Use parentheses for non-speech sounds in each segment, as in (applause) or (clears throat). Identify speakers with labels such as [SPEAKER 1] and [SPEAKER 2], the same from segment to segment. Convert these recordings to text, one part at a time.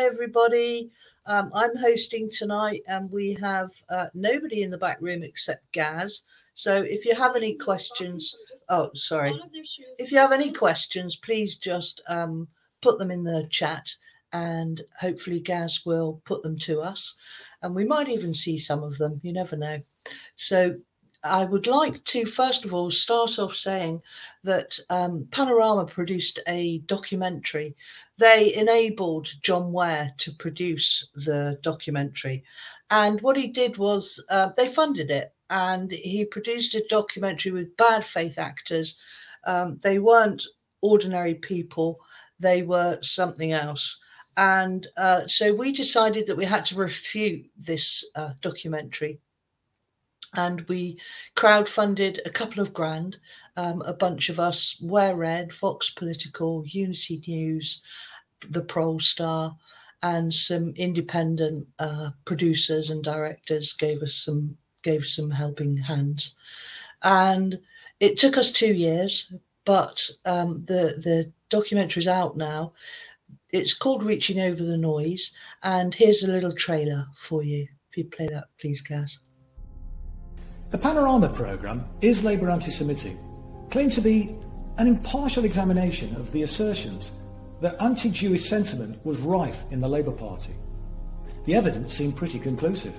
[SPEAKER 1] Hi, everybody. Um, I'm hosting tonight, and we have uh, nobody in the back room except Gaz. So if you have any questions, oh, sorry. If you have any questions, please just um, put them in the chat, and hopefully Gaz will put them to us. And we might even see some of them. You never know. So I would like to first of all start off saying that um, Panorama produced a documentary. They enabled John Ware to produce the documentary. And what he did was uh, they funded it and he produced a documentary with bad faith actors. Um, they weren't ordinary people, they were something else. And uh, so we decided that we had to refute this uh, documentary and we crowdfunded a couple of grand. Um, a bunch of us, Where Red, Vox Political, Unity News, The Prole Star, and some independent uh, producers and directors gave us some gave some helping hands. And it took us two years, but um, the the documentary's out now. It's called Reaching Over the Noise, and here's a little trailer for you. If you play that, please, Gaz.
[SPEAKER 2] The Panorama programme is Labour anti-Semitic, claimed to be an impartial examination of the assertions that anti-Jewish sentiment was rife in the Labour Party. The evidence seemed pretty conclusive.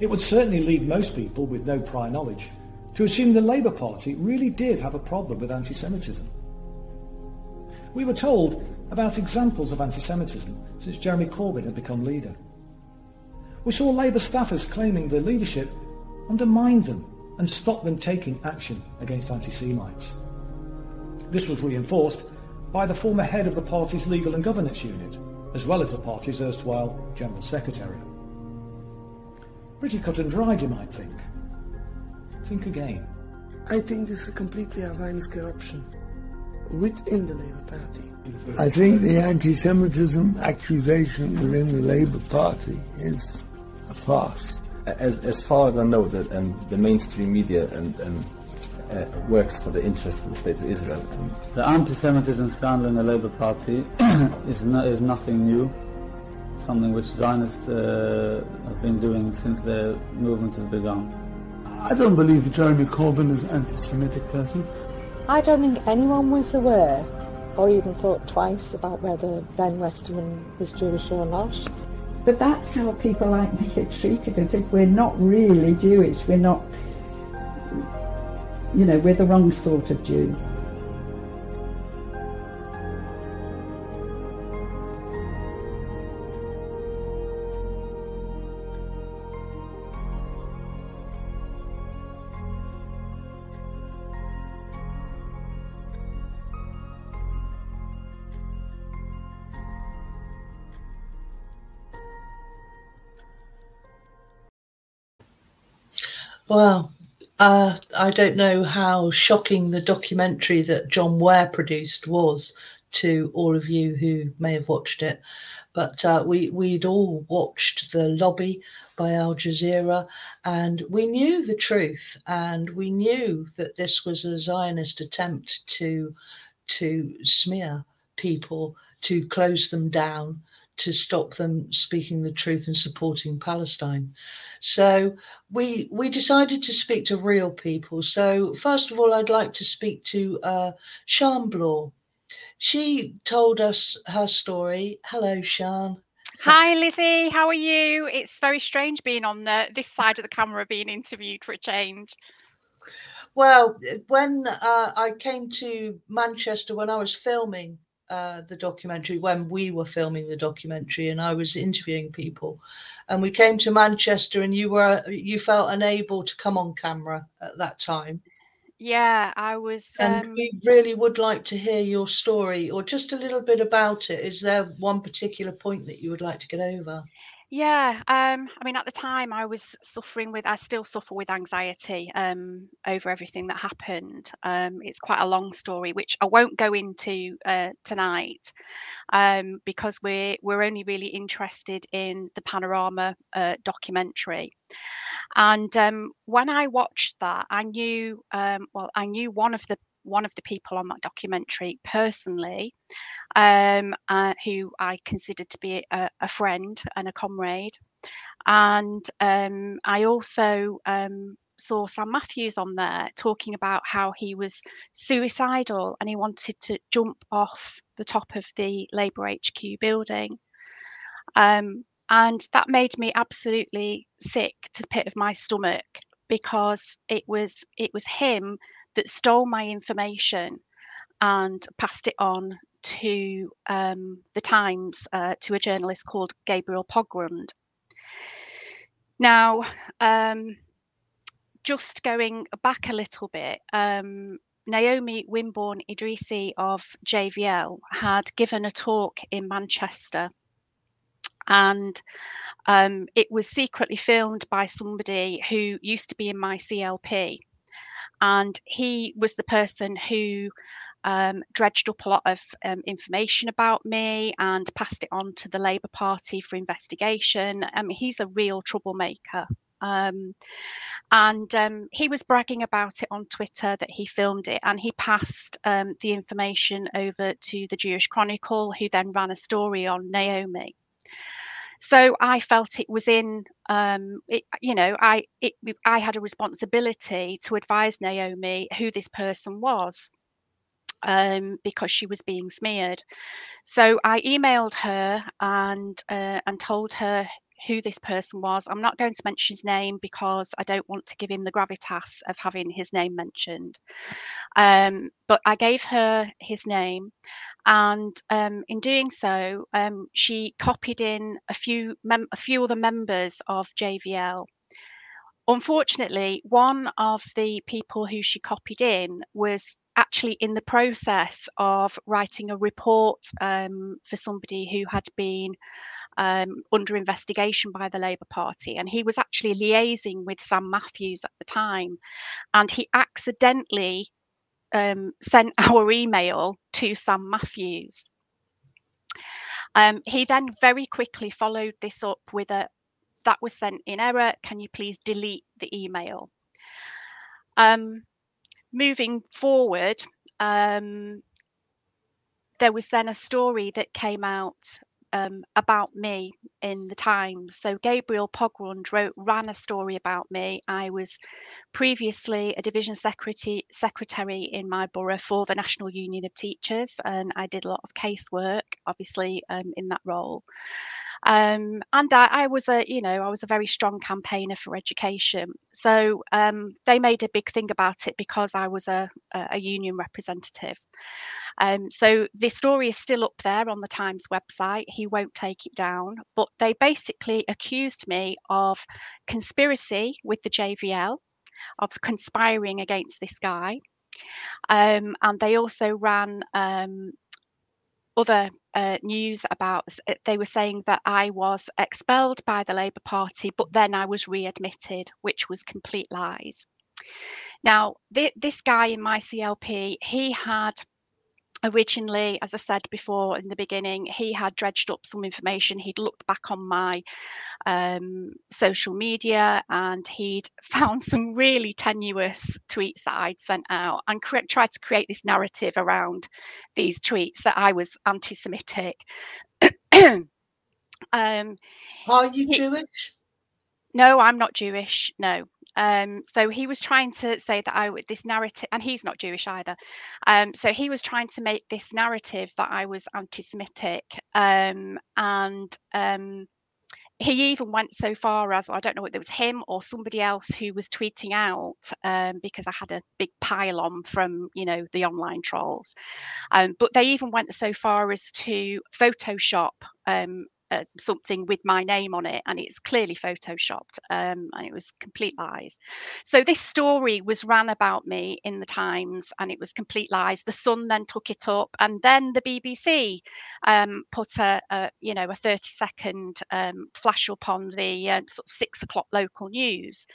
[SPEAKER 2] It would certainly lead most people with no prior knowledge to assume the Labour Party really did have a problem with anti-Semitism. We were told about examples of anti-Semitism since Jeremy Corbyn had become leader. We saw Labour staffers claiming the leadership undermined them and stop them taking action against anti-Semites. This was reinforced by the former head of the party's legal and governance unit, as well as the party's erstwhile general secretary. Pretty cut and dried, you might think. Think again.
[SPEAKER 3] I think this is completely a completely Zionist corruption within the Labour Party.
[SPEAKER 4] I think the anti-Semitism accusation within the Labour Party is a farce
[SPEAKER 5] as, as far as I know, that and the mainstream media and, and uh, works for the interest of the state of Israel.
[SPEAKER 6] The anti-Semitism scandal in the Labour Party (coughs) is no, is nothing new. Something which Zionists uh, have been doing since the movement has begun.
[SPEAKER 4] I don't believe Jeremy Corbyn is an anti-Semitic person.
[SPEAKER 7] I don't think anyone was aware or even thought twice about whether Ben Westerman was Jewish or not.
[SPEAKER 8] But that's how people like me get treated, as if we're not really Jewish. We're not, you know, we're the wrong sort of Jew.
[SPEAKER 1] Well, uh, I don't know how shocking the documentary that John Ware produced was to all of you who may have watched it, but uh, we we'd all watched the lobby by Al Jazeera, and we knew the truth, and we knew that this was a Zionist attempt to to smear people, to close them down, to stop them speaking the truth and supporting Palestine. So we we decided to speak to real people. So first of all, I'd like to speak to uh, Sian Bloor. She told us her story. Hello, Sian.
[SPEAKER 9] Hi, Lizzie. How are you? It's very strange being on the, this side of the camera being interviewed for a change.
[SPEAKER 1] Well, when uh, I came to Manchester when I was filming uh, the documentary when we were filming the documentary and I was interviewing people. And we came to Manchester and you were you felt unable to come on camera at that time.
[SPEAKER 9] Yeah I was
[SPEAKER 1] and um... we really would like to hear your story or just a little bit about it. Is there one particular point that you would like to get over
[SPEAKER 9] yeah, um, I mean, at the time, I was suffering with, I still suffer with anxiety um, over everything that happened. Um, it's quite a long story, which I won't go into uh, tonight, um, because we're we're only really interested in the panorama uh, documentary. And um, when I watched that, I knew, um, well, I knew one of the one of the people on that documentary personally, um, uh, who I considered to be a, a, friend and a comrade. And um, I also um, saw Sam Matthews on there talking about how he was suicidal and he wanted to jump off the top of the Labour HQ building. Um, and that made me absolutely sick to the pit of my stomach because it was it was him that stole my information and passed it on to um, the Times uh, to a journalist called Gabriel Pogrund. Now, um, just going back a little bit, um, Naomi Wimborne Idrissi of JVL had given a talk in Manchester and um, it was secretly filmed by somebody who used to be in my CLP. And he was the person who um, dredged up a lot of um, information about me and passed it on to the Labour Party for investigation. I mean, he's a real troublemaker. Um, and um, he was bragging about it on Twitter that he filmed it, and he passed um, the information over to the Jewish Chronicle, who then ran a story on Naomi. So I felt it was in, um, it, you know, I it, I had a responsibility to advise Naomi who this person was. Um, because she was being smeared, so I emailed her and uh, and told her who this person was. I'm not going to mention his name because I don't want to give him the gravitas of having his name mentioned. Um, but I gave her his name, and um, in doing so, um, she copied in a few mem- a few other members of JVL. Unfortunately, one of the people who she copied in was actually in the process of writing a report um, for somebody who had been um, under investigation by the Labour Party. And he was actually liaising with Sam Matthews at the time. And he accidentally um, sent (laughs) our email to Sam Matthews. Um, he then very quickly followed this up with a that was sent in error. Can you please delete the email? Um, moving forward, um, there was then a story that came out um, about me in the Times. So Gabriel Pogrund wrote ran a story about me. I was previously a division secretary secretary in my borough for the National Union of Teachers, and I did a lot of casework, obviously, um, in that role. Um, and I, I, was a, you know, I was a very strong campaigner for education. So um, they made a big thing about it because I was a, a union representative. Um, so the story is still up there on the Times website. He won't take it down, but they basically accused me of conspiracy with the JVL, of conspiring against this guy. Um, and they also ran um, other uh, news about uh, they were saying that I was expelled by the Labour Party, but then I was readmitted, which was complete lies. Now, th- this guy in my CLP, he had originally, as I said before in the beginning, he had dredged up some information. He'd looked back on my um, social media and he'd (laughs) found some really tenuous tweets that I'd sent out and cre- tried to create this narrative around these tweets that I was anti Semitic. (clears throat)
[SPEAKER 1] um, Are you Jewish?
[SPEAKER 9] No, I'm not Jewish. No. Um, so he was trying to say that I would this narrative, and he's not Jewish either. Um, so he was trying to make this narrative that I was anti-Semitic, um, and um, he even went so far as I don't know whether it was him or somebody else who was tweeting out um, because I had a big pile on from you know the online trolls, um, but they even went so far as to Photoshop um, uh, something with my name on it, and it's clearly photoshopped, um, and it was complete lies. So this story was ran about me in the Times, and it was complete lies. The Sun then took it up, and then the BBC um, put a, a, you know a thirty second um, flash up on the uh, sort of six o'clock local news.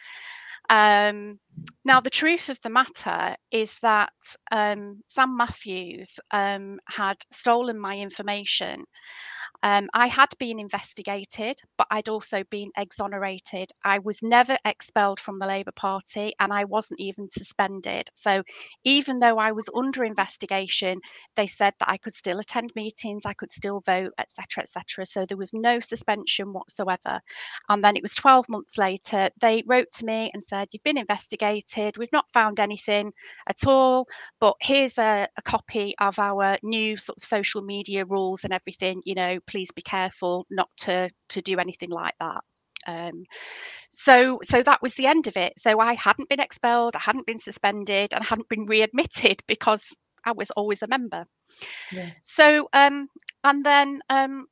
[SPEAKER 9] Um, now, the truth of the matter is that um, Sam Matthews um, had stolen my information Um, I had been investigated, but I'd also been exonerated. I was never expelled from the Labour Party and I wasn't even suspended. So even though I was under investigation, they said that I could still attend meetings, I could still vote, etc., etc. So there was no suspension whatsoever. And then it was 12 months later, they wrote to me and said, You've been investigated, we've not found anything at all, but here's a, a copy of our new sort of social media rules and everything. You know, please be careful not to to do anything like that. Um, so so that was the end of it. So I hadn't been expelled, I hadn't been suspended, and I hadn't been readmitted (laughs) because I was always a member. Yeah. So um, and then um,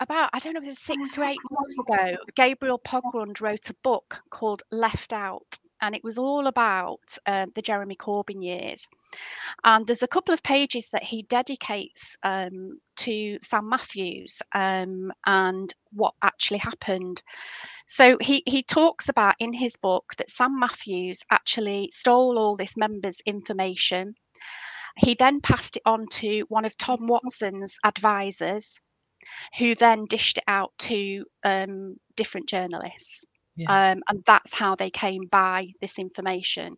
[SPEAKER 9] about I don't know, if it was six to eight months ago, Gabriel Pogrund wrote a book called Left Out, and it was all about uh, the Jeremy Corbyn years. And there's a couple of pages that he dedicates um, to Sam Matthews um, and what actually happened. So he he talks about in his book that Sam Matthews actually stole all this members' information. He then passed it on to one of Tom Watson's advisors, who then dished it out to um, different journalists. Yeah. Um, and that's how they came by this information.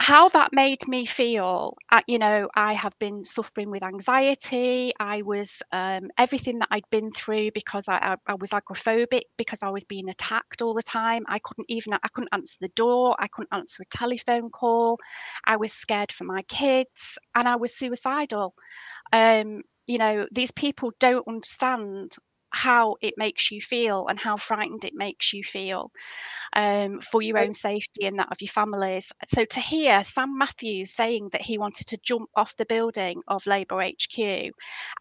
[SPEAKER 9] How that made me feel, uh, you know, I have been suffering with anxiety. I was um, everything that I'd been through because I, I, I was agoraphobic because I was being attacked all the time. I couldn't even I couldn't answer the door. I couldn't answer a telephone call. I was scared for my kids, and I was suicidal. Um, you know, these people don't understand how it makes you feel and how frightened it makes you feel um, for your own safety and that of your families. So to hear Sam Matthews saying that he wanted to jump off the building of Labour HQ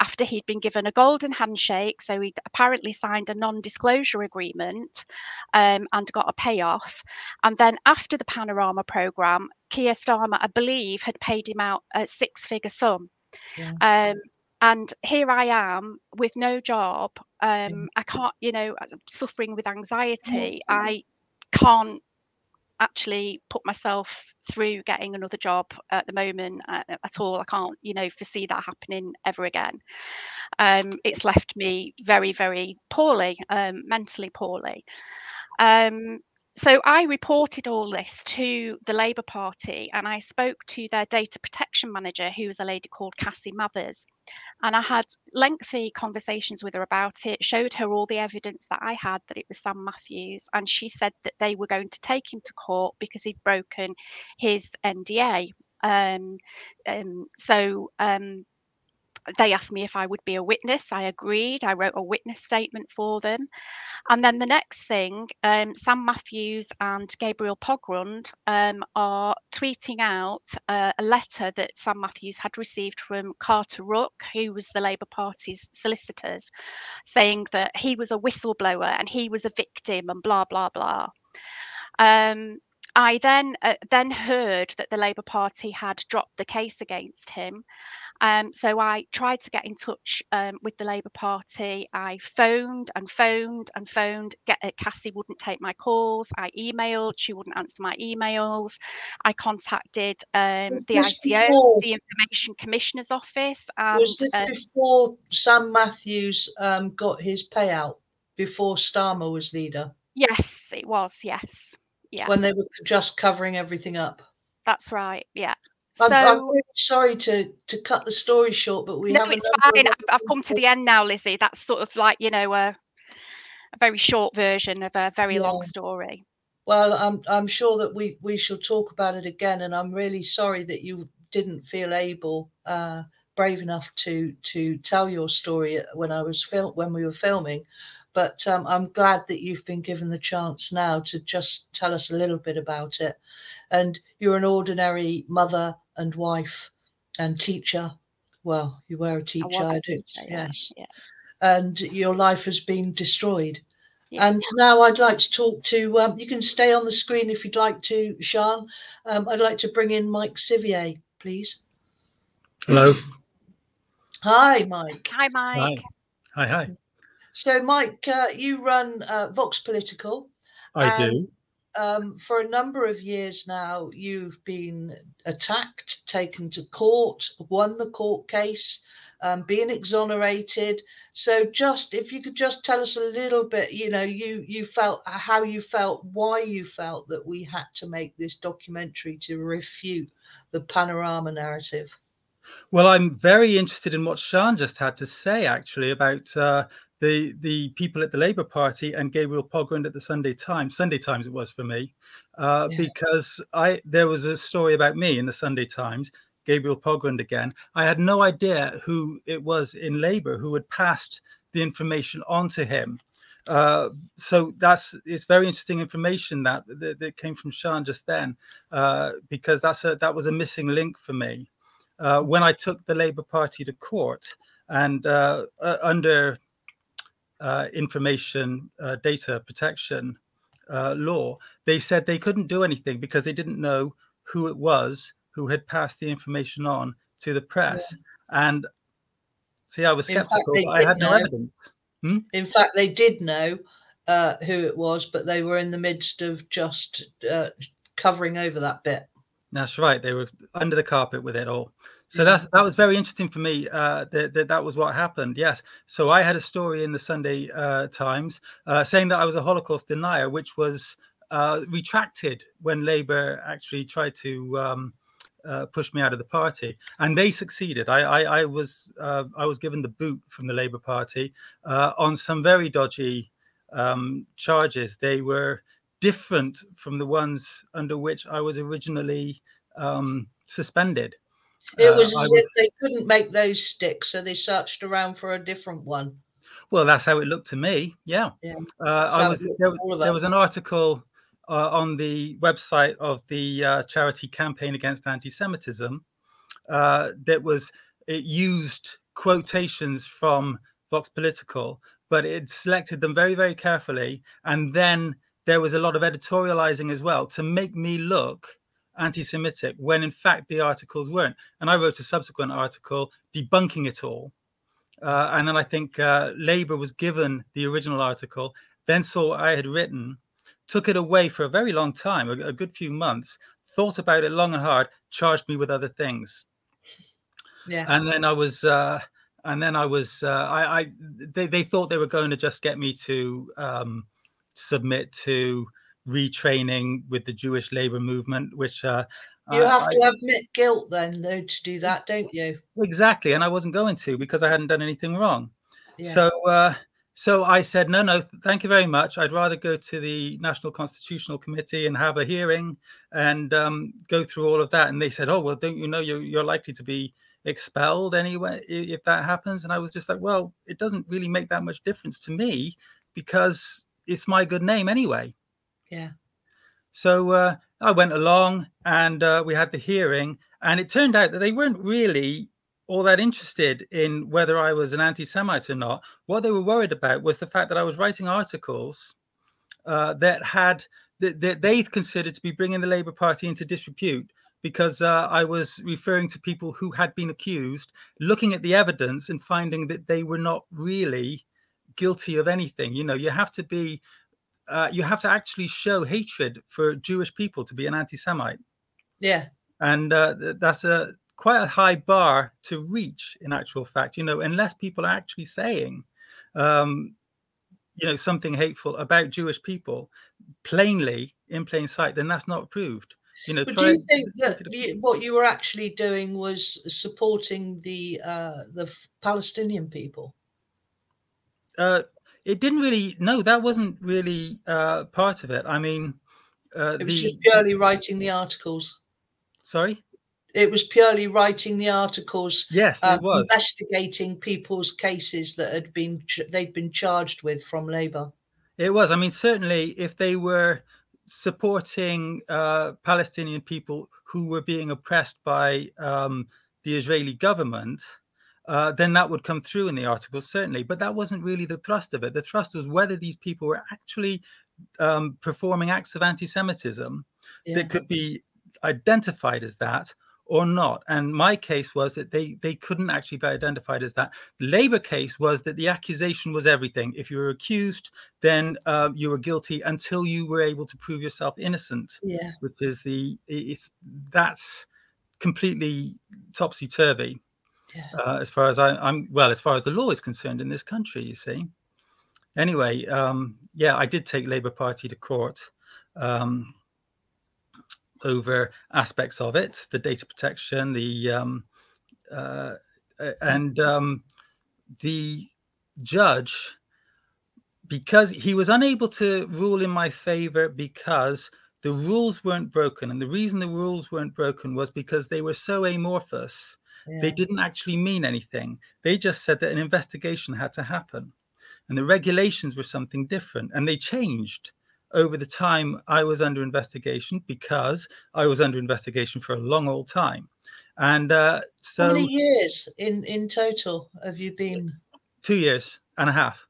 [SPEAKER 9] after he'd been given a golden handshake, so he'd apparently signed a non-disclosure agreement um, and got a payoff, and then after the Panorama programme, Keir Starmer, I believe, had paid him out a six-figure sum. Yeah. Um, and here I am with no job. Um, I can't, you know, suffering with anxiety. I can't actually put myself through getting another job at the moment uh, at all. I can't, you know, foresee that happening ever again. Um, it's left me very, very poorly, um, mentally poorly. Um, so I reported all this to the Labour Party and I spoke to their data protection manager, who was a lady called Cassie Mathers. And I had lengthy conversations with her about it, showed her all the evidence that I had that it was Sam Matthews. And she said that they were going to take him to court because he'd broken his NDA. Um, um, so um, they asked me if I would be a witness. I agreed. I wrote a witness statement for them. And then the next thing, um, Sam Matthews and Gabriel Pogrund um, are tweeting out uh, a letter that Sam Matthews had received from Carter Ruck, who was the Labour Party's solicitors, saying that he was a whistleblower and he was a victim and blah, blah, blah. Um, I then uh, then heard that the Labour Party had dropped the case against him. Um, so I tried to get in touch um, with the Labour Party. I phoned and phoned and phoned. Get, uh, Cassie wouldn't take my calls. I emailed. She wouldn't answer my emails. I contacted um, the ICO, before, the Information Commissioner's Office. And,
[SPEAKER 1] was this uh, before Sam Matthews um, got his payout? Before Starmer was leader?
[SPEAKER 9] Yes, it was. Yes. Yeah.
[SPEAKER 1] When they were just covering everything up.
[SPEAKER 9] That's right. Yeah.
[SPEAKER 1] I'm, so, I'm really sorry to to cut the story short, but we
[SPEAKER 9] no, it's fine. I've, I've, come to the end now, Lizzie. That's sort of like you know a, a very short version of a very yeah. long story.
[SPEAKER 1] Well, I'm I'm sure that we we shall talk about it again, and I'm really sorry that you didn't feel able, uh, brave enough to to tell your story when I was film when we were filming. But um, I'm glad that you've been given the chance now to just tell us a little bit about it. And you're an ordinary mother and wife and teacher. Well, you were a teacher, I, I do. Teacher, yes. Yeah. And your life has been destroyed. Yeah. And now I'd like to talk to, um, you can stay on the screen if you'd like to, Sian. Um, I'd like to bring in Mike Sivier, please.
[SPEAKER 10] Hello.
[SPEAKER 1] Hi, Mike.
[SPEAKER 9] Hi, Mike.
[SPEAKER 10] Hi, hi. hi.
[SPEAKER 1] So, Mike, uh, you run uh, Vox Political.
[SPEAKER 10] I do.
[SPEAKER 1] Um, for a number of years now, you've been attacked, taken to court, won the court case, um, being exonerated. So, just if you could just tell us a little bit, you know, you you felt how you felt, why you felt that we had to make this documentary to refute the panorama narrative.
[SPEAKER 10] Well, I'm very interested in what Sian just had to say, actually, about uh, the the people at the Labour Party and Gabriel Pogrund at the Sunday Times. Sunday Times it was for me, uh, yeah. because I there was a story about me in the Sunday Times, Gabriel Pogrund again. I had no idea who it was in Labour who had passed the information on to him. Uh, so that's it's very interesting information that that, that came from Sian just then, uh, because that's a that was a missing link for me. Uh, when I took the Labour Party to court and uh, uh, under uh, information data protection law, they said they couldn't do anything because they didn't know who it was who had passed the information on to the press. Yeah. And see, I was skeptical. Fact, I had no know. evidence.
[SPEAKER 1] Hmm? In fact, they did know uh, who it was, but they were in the midst of just uh, covering over that bit.
[SPEAKER 10] That's right. They were under the carpet with it all. So that's that was very interesting for me. Uh, that, that that was what happened. Yes. So I had a story in the Sunday uh, Times uh, saying that I was a Holocaust denier, which was uh, retracted when Labour actually tried to um, uh, pushed me out of the party, and they succeeded. I, I, I was uh, I was given the boot from the Labour Party uh, on some very dodgy um, charges. They were different from the ones under which I was originally um, suspended.
[SPEAKER 1] It was uh, as if they couldn't make those stick, so they searched around for a different one.
[SPEAKER 10] Well, that's how it looked to me. Yeah, yeah. Uh, I was there, there was an article uh, on the website of the uh, charity campaign against anti-Semitism uh, that was it used quotations from Vox Political, but it selected them very very carefully, and then there was a lot of editorializing as well to make me look anti-Semitic when in fact the articles weren't. And I wrote a subsequent article debunking it all. Uh, and then I think uh, Labour was given the original article, then saw what I had written, took it away for a very long time, a, a good few months, thought about it long and hard, charged me with other things. Yeah. And then I was, uh, and then I was, uh, I, I, they, they thought they were going to just get me to um, submit to retraining with the Jewish labor movement, which uh,
[SPEAKER 1] you have I, to admit guilt then, though, to do that, don't you?
[SPEAKER 10] Exactly, and I wasn't going to because I hadn't done anything wrong. Yeah. So, uh, so I said, no, no, thank you very much. I'd rather go to the National Constitutional Committee and have a hearing and um, go through all of that. And they said, oh, well, don't you know you're, you're likely to be expelled anyway if that happens? And I was just like, well, it doesn't really make that much difference to me because it's my good name anyway.
[SPEAKER 1] Yeah.
[SPEAKER 10] So uh, I went along and uh, we had the hearing, and it turned out that they weren't really all that interested in whether I was an anti Semite or not. What they were worried about was the fact that I was writing articles uh, that had that, they considered to be bringing the Labour Party into disrepute because uh, I was referring to people who had been accused, looking at the evidence and finding that they were not really guilty of anything. You know, you have to be, uh, you have to actually show hatred for Jewish people to be an anti-Semite.
[SPEAKER 1] Yeah,
[SPEAKER 10] and uh, that's a quite a high bar to reach in actual fact you know unless people are actually saying um you know something hateful about jewish people plainly in plain sight then that's not proved you know
[SPEAKER 1] but do you think that you, what you were actually doing was supporting the uh the palestinian people?
[SPEAKER 10] Uh it didn't really no that wasn't really uh part of it i mean uh
[SPEAKER 1] it was the, just purely writing the articles
[SPEAKER 10] sorry
[SPEAKER 1] it was purely writing the articles.
[SPEAKER 10] Yes, um, it was
[SPEAKER 1] investigating people's cases that had been they'd been charged with from Labour.
[SPEAKER 10] It was. I mean, certainly, if they were supporting uh, Palestinian people who were being oppressed by um, the Israeli government, uh, then that would come through in the article, certainly. But that wasn't really the thrust of it. The thrust was whether these people were actually um, performing acts of anti Semitism yeah. that could be identified as that or not. And my case was that they they couldn't actually be identified as that. The Labour case was that the accusation was everything. If you were accused, then uh, you were guilty until you were able to prove yourself innocent.
[SPEAKER 1] Yeah,
[SPEAKER 10] which is the it's that's completely topsy turvy. Yeah. Uh, as far as I, am well, as far as the law is concerned in this country, you see. Anyway, um, yeah, I did take Labour Party to court um, over aspects of it, the data protection, the um, uh, and um, the judge because he was unable to rule in my favor because the rules weren't broken. And the reason the rules weren't broken was because they were so amorphous. Yeah. They didn't actually mean anything. They just said that an investigation had to happen. And the regulations were something different. And they changed over the time I was under investigation because I was under investigation for a long old time. And uh, so.
[SPEAKER 1] How many years in, in total have you been?
[SPEAKER 10] Two years and a half.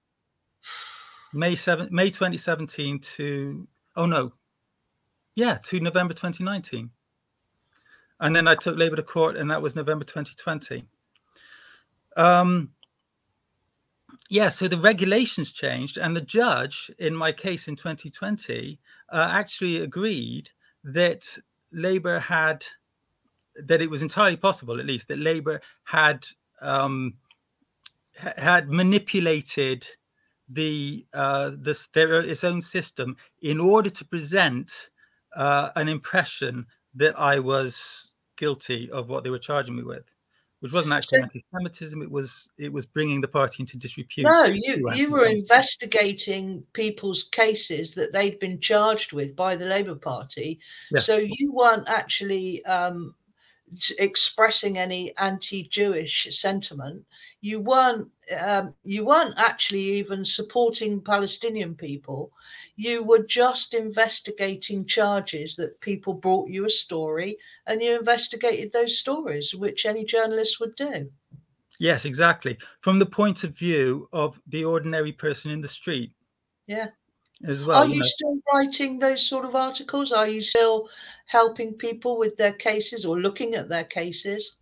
[SPEAKER 10] (sighs) May 7 May 2017 to oh no. Yeah, to November 2019. And then I took Labour to court, and that was November 2020. Um, yeah, so the regulations changed, and the judge in my case in 2020 uh, actually agreed that Labour had, that it was entirely possible, at least, that Labour had um, had manipulated the uh, this their its own system in order to present uh, an impression that I was guilty of what they were charging me with, which wasn't actually anti-Semitism. It was it was bringing the party into disrepute.
[SPEAKER 1] No, you you were investigating people's cases that they'd been charged with by the Labour Party. Yes. So you weren't actually um, expressing any anti-Jewish sentiment you weren't um, you weren't actually even supporting Palestinian people. You were just investigating charges that people brought you a story, and you investigated those stories, which any journalist would do.
[SPEAKER 10] Yes, exactly. From the point of view of the ordinary person in the street.
[SPEAKER 1] Yeah.
[SPEAKER 10] As well.
[SPEAKER 1] Are you, know. still writing those sort of articles? Are you still helping people with their cases or looking at their cases?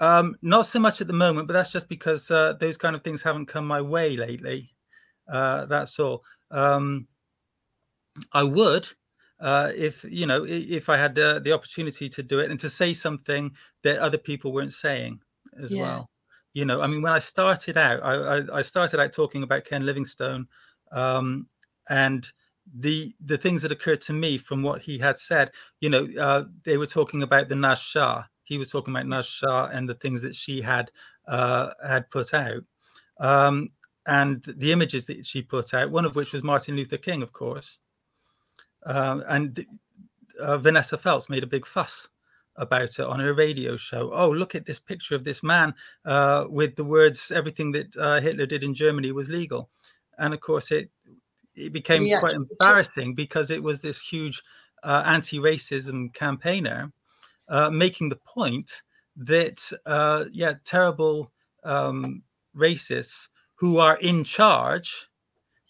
[SPEAKER 10] Um, not so much at the moment, but that's just because uh, those kind of things haven't come my way lately. Uh, that's all. Um, I would, uh, if you know, if I had the, the opportunity to do it and to say something that other people weren't saying as yeah. well. You know, I mean, when I started out, I, I, I started out talking about Ken Livingstone, um, and the the things that occurred to me from what he had said. You know, uh, they were talking about the Naz Shah he was talking about Naz Shah and the things that she had uh, had put out, um, and the images that she put out. One of which was Martin Luther King, of course, um, and uh, Vanessa Feltz made a big fuss about it on her radio show. Oh, look at this picture of this man uh, with the words "everything that uh, Hitler did in Germany was legal," and of course it it became yeah. quite embarrassing because it was this huge uh, anti-racism campaigner uh, making the point that uh, yeah, terrible um, racists who are in charge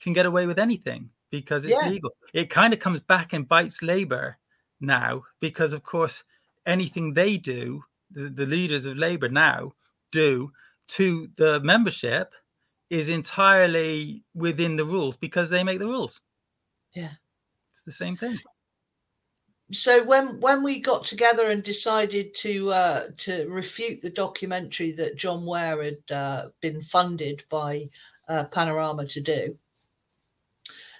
[SPEAKER 10] can get away with anything because it's yeah. legal. It kind of comes back and bites Labour now because, of course, anything they do, the, the leaders of Labour now do to the membership is entirely within the rules because they make the rules.
[SPEAKER 1] Yeah.
[SPEAKER 10] It's the same thing
[SPEAKER 1] so when when we got together and decided to uh, to refute the documentary that John Ware had uh, been funded by uh, Panorama to do,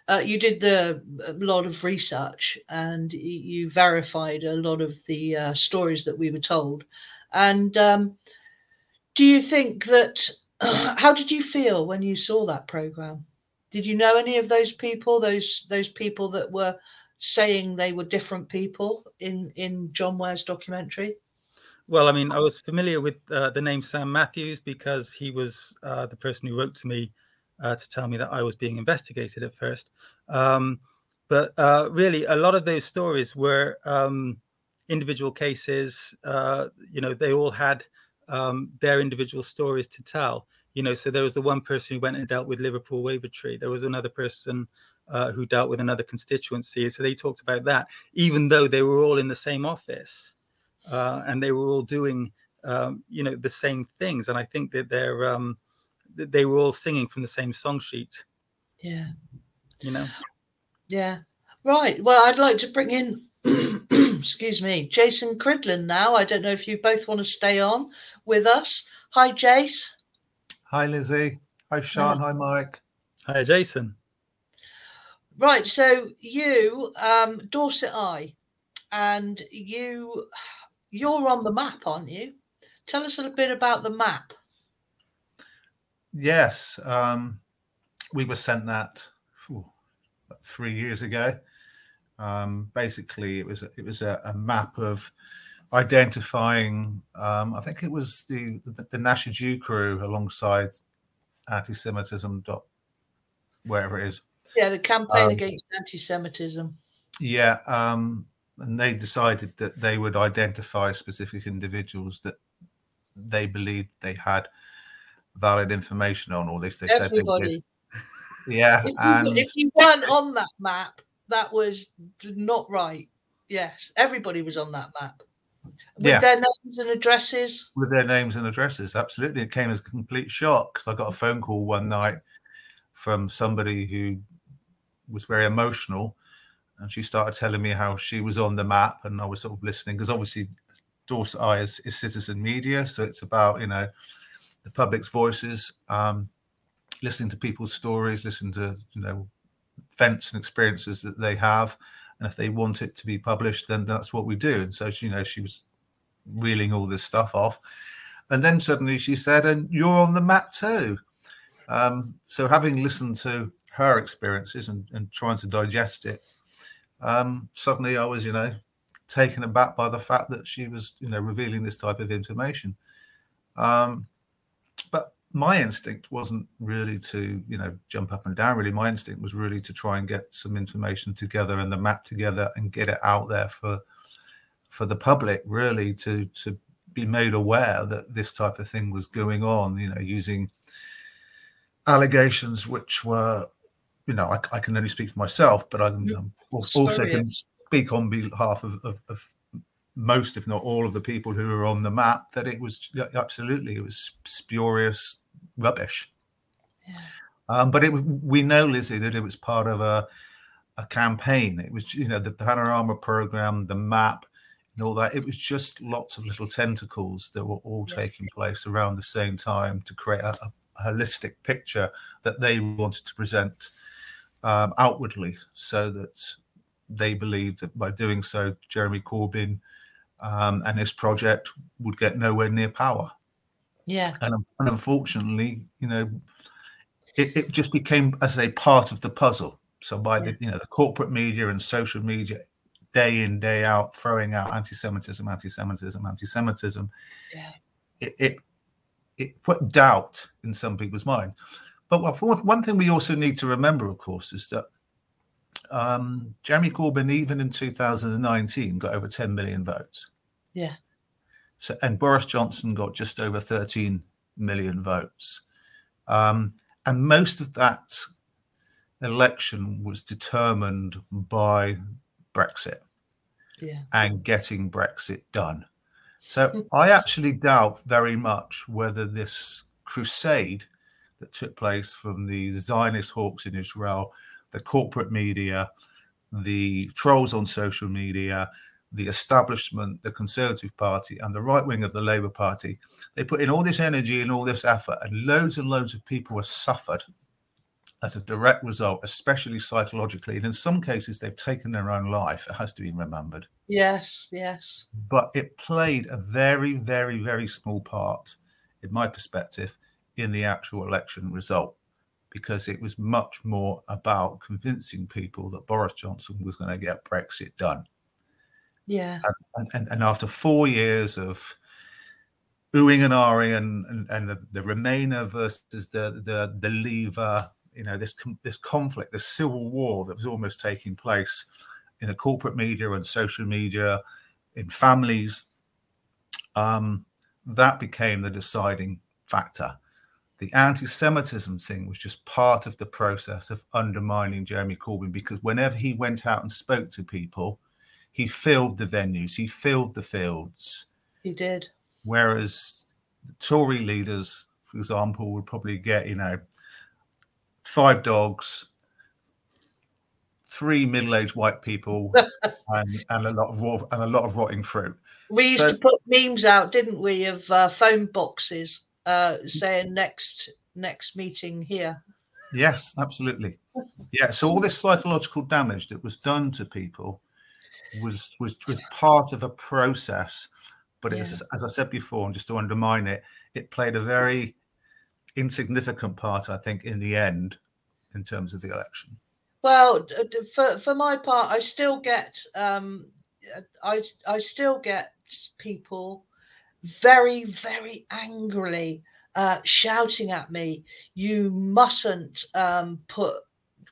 [SPEAKER 1] uh, you did the a lot of research and you verified a lot of the uh, stories that we were told. And um, do you think that? (clears throat) how did you feel when you saw that program? Did you know any of those people? Those those people that were saying they were different people in in John Ware's documentary?
[SPEAKER 10] Well, I mean, I was familiar with uh, the name Sam Matthews because he was uh, the person who wrote to me uh, to tell me that I was being investigated at first. Um, but uh, really, a lot of those stories were um, individual cases. Uh, you know, they all had um, their individual stories to tell. You know, so there was the one person who went and dealt with Liverpool Wavertree. There was another person uh, who dealt with another constituency. So they talked about that, even though they were all in the same office uh, and they were all doing, um, you know, the same things. And I think that they're um, they were all singing from the same song sheet.
[SPEAKER 1] Yeah.
[SPEAKER 10] You know.
[SPEAKER 1] Yeah. Right. Well, I'd like to bring in (clears throat) excuse me, Jason Cridland now. I don't know if you both want to stay on with us. Hi, Jace.
[SPEAKER 11] Hi, Lizzie. Hi, Sian. Hi, Mike.
[SPEAKER 10] Hi, Jason.
[SPEAKER 1] Right, so you, um, Dorset Eye, and you, you're on the map, aren't you? Tell us a little bit about the map.
[SPEAKER 11] Yes, um, we were sent that three years ago. Um, basically, it was it was a, a map of identifying. Um, I think it was the the, the Jew crew alongside anti-Semitism. Dot, wherever it is.
[SPEAKER 1] Yeah, the campaign um, against anti-Semitism.
[SPEAKER 11] Yeah, um, and they decided that they would identify specific individuals that they believed they had valid information on, or at least they Everybody. said they did. Yeah,
[SPEAKER 1] if you,
[SPEAKER 11] and
[SPEAKER 1] if you weren't on that map, that was not right. Yes, everybody was on that map with yeah. their names and addresses.
[SPEAKER 11] With their names and addresses, absolutely. It came as a complete shock because I got a phone call one night from somebody who was very emotional, and she started telling me how she was on the map, and I was sort of listening because obviously Dorset Eye is, is, citizen media, so it's about you know the public's voices, um, listening to people's stories, listening to you know events and experiences that they have, and if they want it to be published, then that's what we do. And so you know she was reeling all this stuff off, and then suddenly she said, "And you're on the map too." Um, so having listened to her experiences and, and trying to digest it, um, suddenly I was, you know, taken aback by the fact that she was, you know, revealing this type of information. Um, my instinct wasn't really to, you know, jump up and down. Really, my instinct was really to try and get some information together and the map together and get it out there for for the public, really, to to be made aware that this type of thing was going on. You know, using allegations which were you know, I, I, can only speak for myself, but I can um, also can speak on behalf of, of, of, most, if not all, of the people who were on the map that it was absolutely it was spurious rubbish. Yeah. Um, but it, we know, Lizzie, that it was part of a a campaign. It was, you know, the panorama program, the map, and all that. It was just lots of little tentacles that were all yeah. taking place around the same time to create a, a holistic picture that they wanted to present um, outwardly so that they believed that by doing so, Jeremy Corbyn um, and this project would get nowhere near power.
[SPEAKER 1] Yeah.
[SPEAKER 11] And, and unfortunately, you know, it, it, just became as a part of the puzzle. So by yeah. the you know the corporate media and social media, day in day out, throwing out anti-Semitism, anti-Semitism, anti-Semitism, yeah. it, it it put doubt in some people's minds. But one thing we also need to remember, of course, is that um, Jeremy Corbyn, even in 2019, got over 10 million votes.
[SPEAKER 1] Yeah.
[SPEAKER 11] So, and Boris Johnson got just over 13 million votes. Um, and most of that election was determined by Brexit
[SPEAKER 1] yeah.
[SPEAKER 11] and getting Brexit done. So (laughs) I actually doubt very much whether this crusade that took place from the Zionist hawks in Israel, the corporate media, the trolls on social media, the establishment, the Conservative Party, and the right wing of the Labour Party. They put in all this energy and all this effort, and loads and loads of people were suffered as a direct result, especially psychologically. And in some cases, they've taken their own life. It has to be remembered.
[SPEAKER 1] Yes, yes.
[SPEAKER 11] But it played a very, very, very small part, in my perspective, in the actual election result because it was much more about convincing people that Boris Johnson was going to get Brexit done.
[SPEAKER 1] Yeah.
[SPEAKER 11] And, and, and after four years of oohing and ahhing and, and, and the, the Remainer versus the, the, the Leaver, you know, this, this conflict, this civil war that was almost taking place in the corporate media and social media, in families, um, that became the deciding factor the anti-Semitism thing was just part of the process of undermining Jeremy Corbyn because whenever he went out and spoke to people, he filled the venues, he filled the fields.
[SPEAKER 1] He did.
[SPEAKER 11] Whereas the Tory leaders, for example, would probably get, you know, five dogs, three middle-aged white people (laughs) and, and a lot of and a lot of rotting fruit.
[SPEAKER 1] We used so, to put memes out, didn't we, of uh, phone boxes uh, saying next next meeting here.
[SPEAKER 11] Yes, absolutely. Yeah. So all this psychological damage that was done to people was was was part of a process, but yeah. it's as I said before, and just to undermine it, it played a very insignificant part, I think, in the end, in terms of the election.
[SPEAKER 1] Well, for for my part, I still get um, I I still get people very very angrily uh, shouting at me, "You mustn't um, put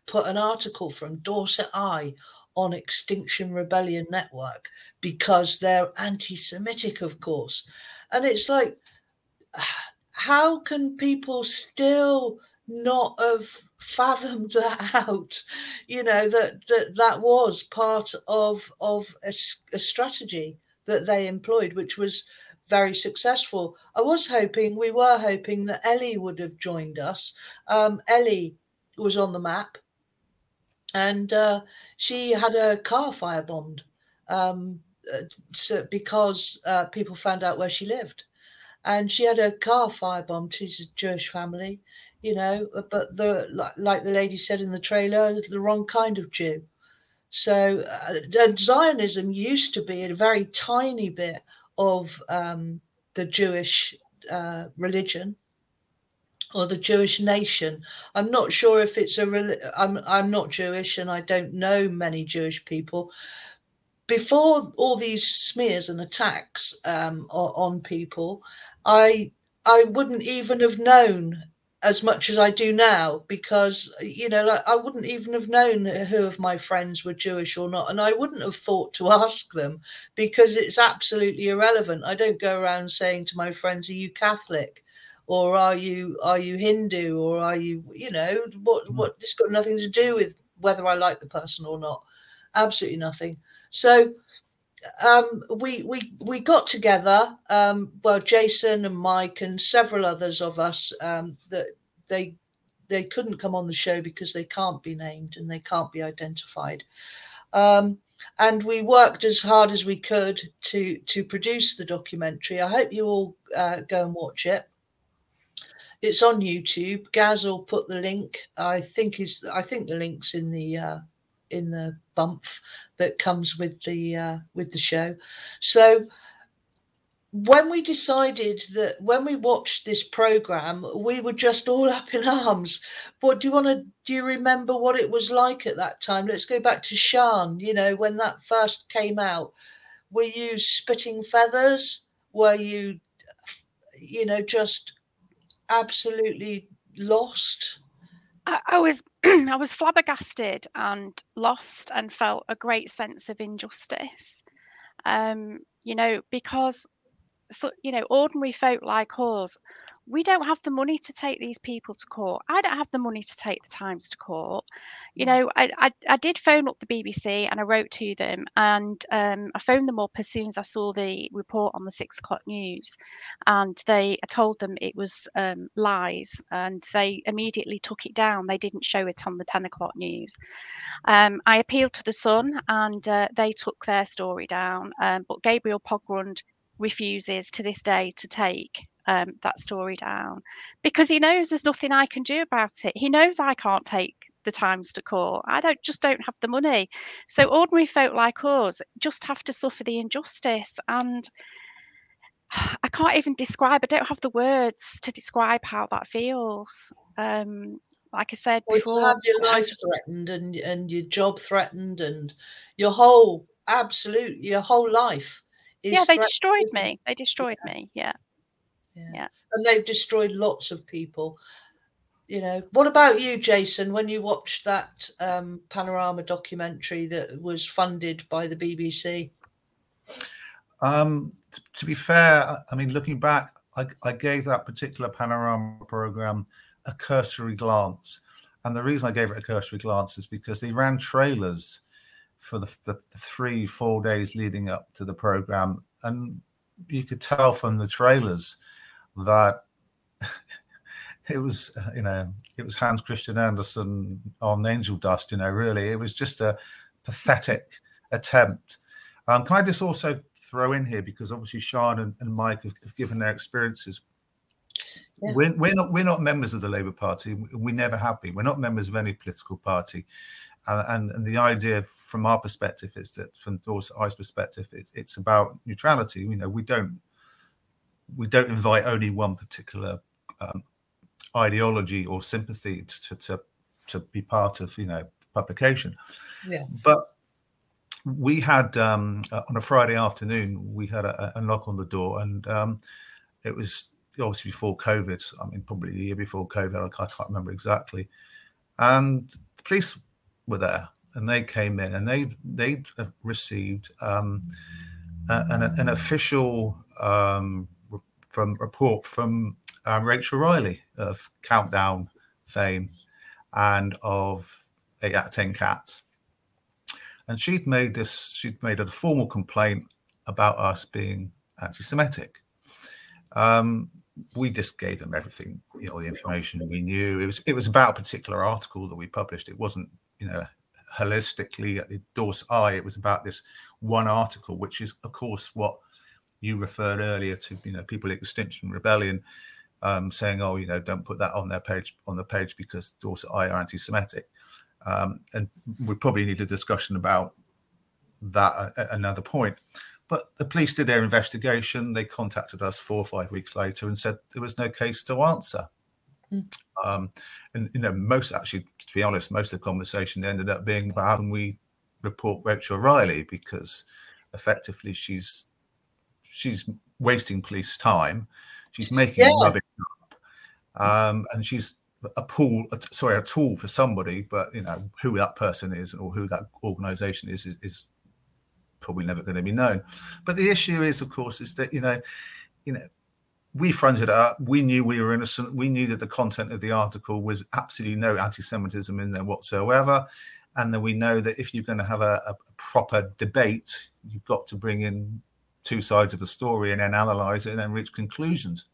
[SPEAKER 1] put an article from Dorset Eye on Extinction Rebellion Network because they're anti-Semitic, of course." And it's like, (sighs) how can people still not have fathomed (laughs) that out? You know that that that was part of of a, a strategy that they employed, which was very successful. I was hoping, we were hoping that Ellie would have joined us. Um, Ellie was on the map and uh, she had a car firebombed um, uh, so because uh, people found out where she lived. And she had a car firebombed. She's a Jewish family, you know, but the like the lady said in the trailer, the wrong kind of Jew. So uh, Zionism used to be a very tiny bit of um, the Jewish uh, religion or the Jewish nation. I'm not sure if it's a. I'm I'm not Jewish and I don't know many Jewish people. Before all these smears and attacks um, on people, I I wouldn't even have known as much as I do now because you know like I wouldn't even have known who of my friends were Jewish or not and I wouldn't have thought to (laughs) ask them because it's absolutely irrelevant. I don't go around saying to my friends are you Catholic? Or are you are you Hindu? Or are you you know what hmm. what it's got nothing to do with whether I like the person or not. Absolutely nothing. So um, we we we got together. Um, well, Jason and Mike and several others of us um, that they they couldn't come on the show because they can't be named and they can't be identified. Um, and we worked as hard as we could to to produce the documentary. I hope you all uh, go and watch it. It's on YouTube. Gaz will put the link. I think is I think the link's in the uh, in the bump that comes with the uh, with the show. So when we decided that when we watched this program, we were just all up in arms. What do you want to do? You remember what it was like at that time? Let's go back to Sian. You know, when that first came out, were you spitting feathers? Were you, you know, just absolutely lost?
[SPEAKER 9] I, I was (clears throat) I was flabbergasted and lost and felt a great sense of injustice. Um, you know, because so you know, ordinary folk like us we don't have the money to take these people to court. I don't have the money to take the Times to court. You mm. know, I, I, I did phone up the BBC and I wrote to them and um, I phoned them up as soon as I saw the report on the six o'clock news. And they I told them it was um, lies and they immediately took it down. They didn't show it on the 10 o'clock news. Um, I appealed to the Sun and uh, they took their story down. Um, but Gabriel Pogrund refuses to this day to take um, that story down because he knows there's nothing I can do about it. He knows I can't take the times to court. I don't just don't have the money. So ordinary folk like us just have to suffer the injustice and (sighs) I can't even describe, I don't have the words to describe how that feels. Um, like I said
[SPEAKER 1] well,
[SPEAKER 9] before,
[SPEAKER 1] to have your life threatened and and your job threatened and your whole absolute your whole life.
[SPEAKER 9] Yeah, they destroyed me. They destroyed yeah. me. Yeah
[SPEAKER 1] yeah. yeah. And they've destroyed lots of people. You know, what about you, Jason? When you watched that um, panorama documentary that was funded by the BBC?
[SPEAKER 11] Um, t- to be fair, I mean, looking back, I, I gave that particular panorama program a cursory glance. And the reason I gave it a cursory glance is because they ran trailers for the, the, the, three, four days leading up to the program. And you could tell from the trailers that (laughs) it was uh, you know it was Hans Christian Andersen on Angel Dust. You know, really, it was just a pathetic attempt. Um, can I just also throw in here because obviously Sian and, and Mike have, have, given their experiences. Yeah. We're, we're not we're not members of the Labour Party. We never have been. We're not members of any political party, and and, the idea from our perspective is that from Dorset Eye's perspective, it's it's about neutrality. You know, we don't we don't invite only one particular um, ideology or sympathy to, to to be part of you know publication.
[SPEAKER 1] Yeah.
[SPEAKER 11] But we had um, on a Friday afternoon we had a, a knock on the door, and um, it was obviously before COVID. I mean, probably the year before COVID. I can't, I can't remember exactly. And the police were there, and they came in, and they they received um, an, an, official um, from report from um, Rachel Riley of Countdown fame and of Eight Out of Ten Cats. And she'd made this she'd made a formal complaint about us being anti-semitic. Um, we just gave them everything you know the information we knew. It was it was about a particular article that we published. It wasn't you know holistically at the Dorset Eye it was about this one article which is of course what you referred earlier to you know people at extinction rebellion um, saying oh you know don't put that on their page on the page because Dorset Eye are anti-semitic um, and we probably need a discussion about that at another point. But the police did their investigation. They contacted us four or five weeks later and said there was no case to answer. Mm. Um, and you know, most actually, to be honest, most of the conversation ended up being, well, how can we report Rachel Riley because effectively she's she's wasting police time. She's making yeah. rubbish up, um, and she's a pool, a, sorry, a tool for somebody, but you know who that person is or who that organisation is, is, is probably never going to be known. But the issue is, of course, is that you know, you know, we fronted up. We knew we were innocent. We knew that the content of the article was absolutely no anti-Semitism in there whatsoever, and then we know that if you're going to have a, a proper debate, you've got to bring in two sides of the story and then analyze it and then reach conclusions.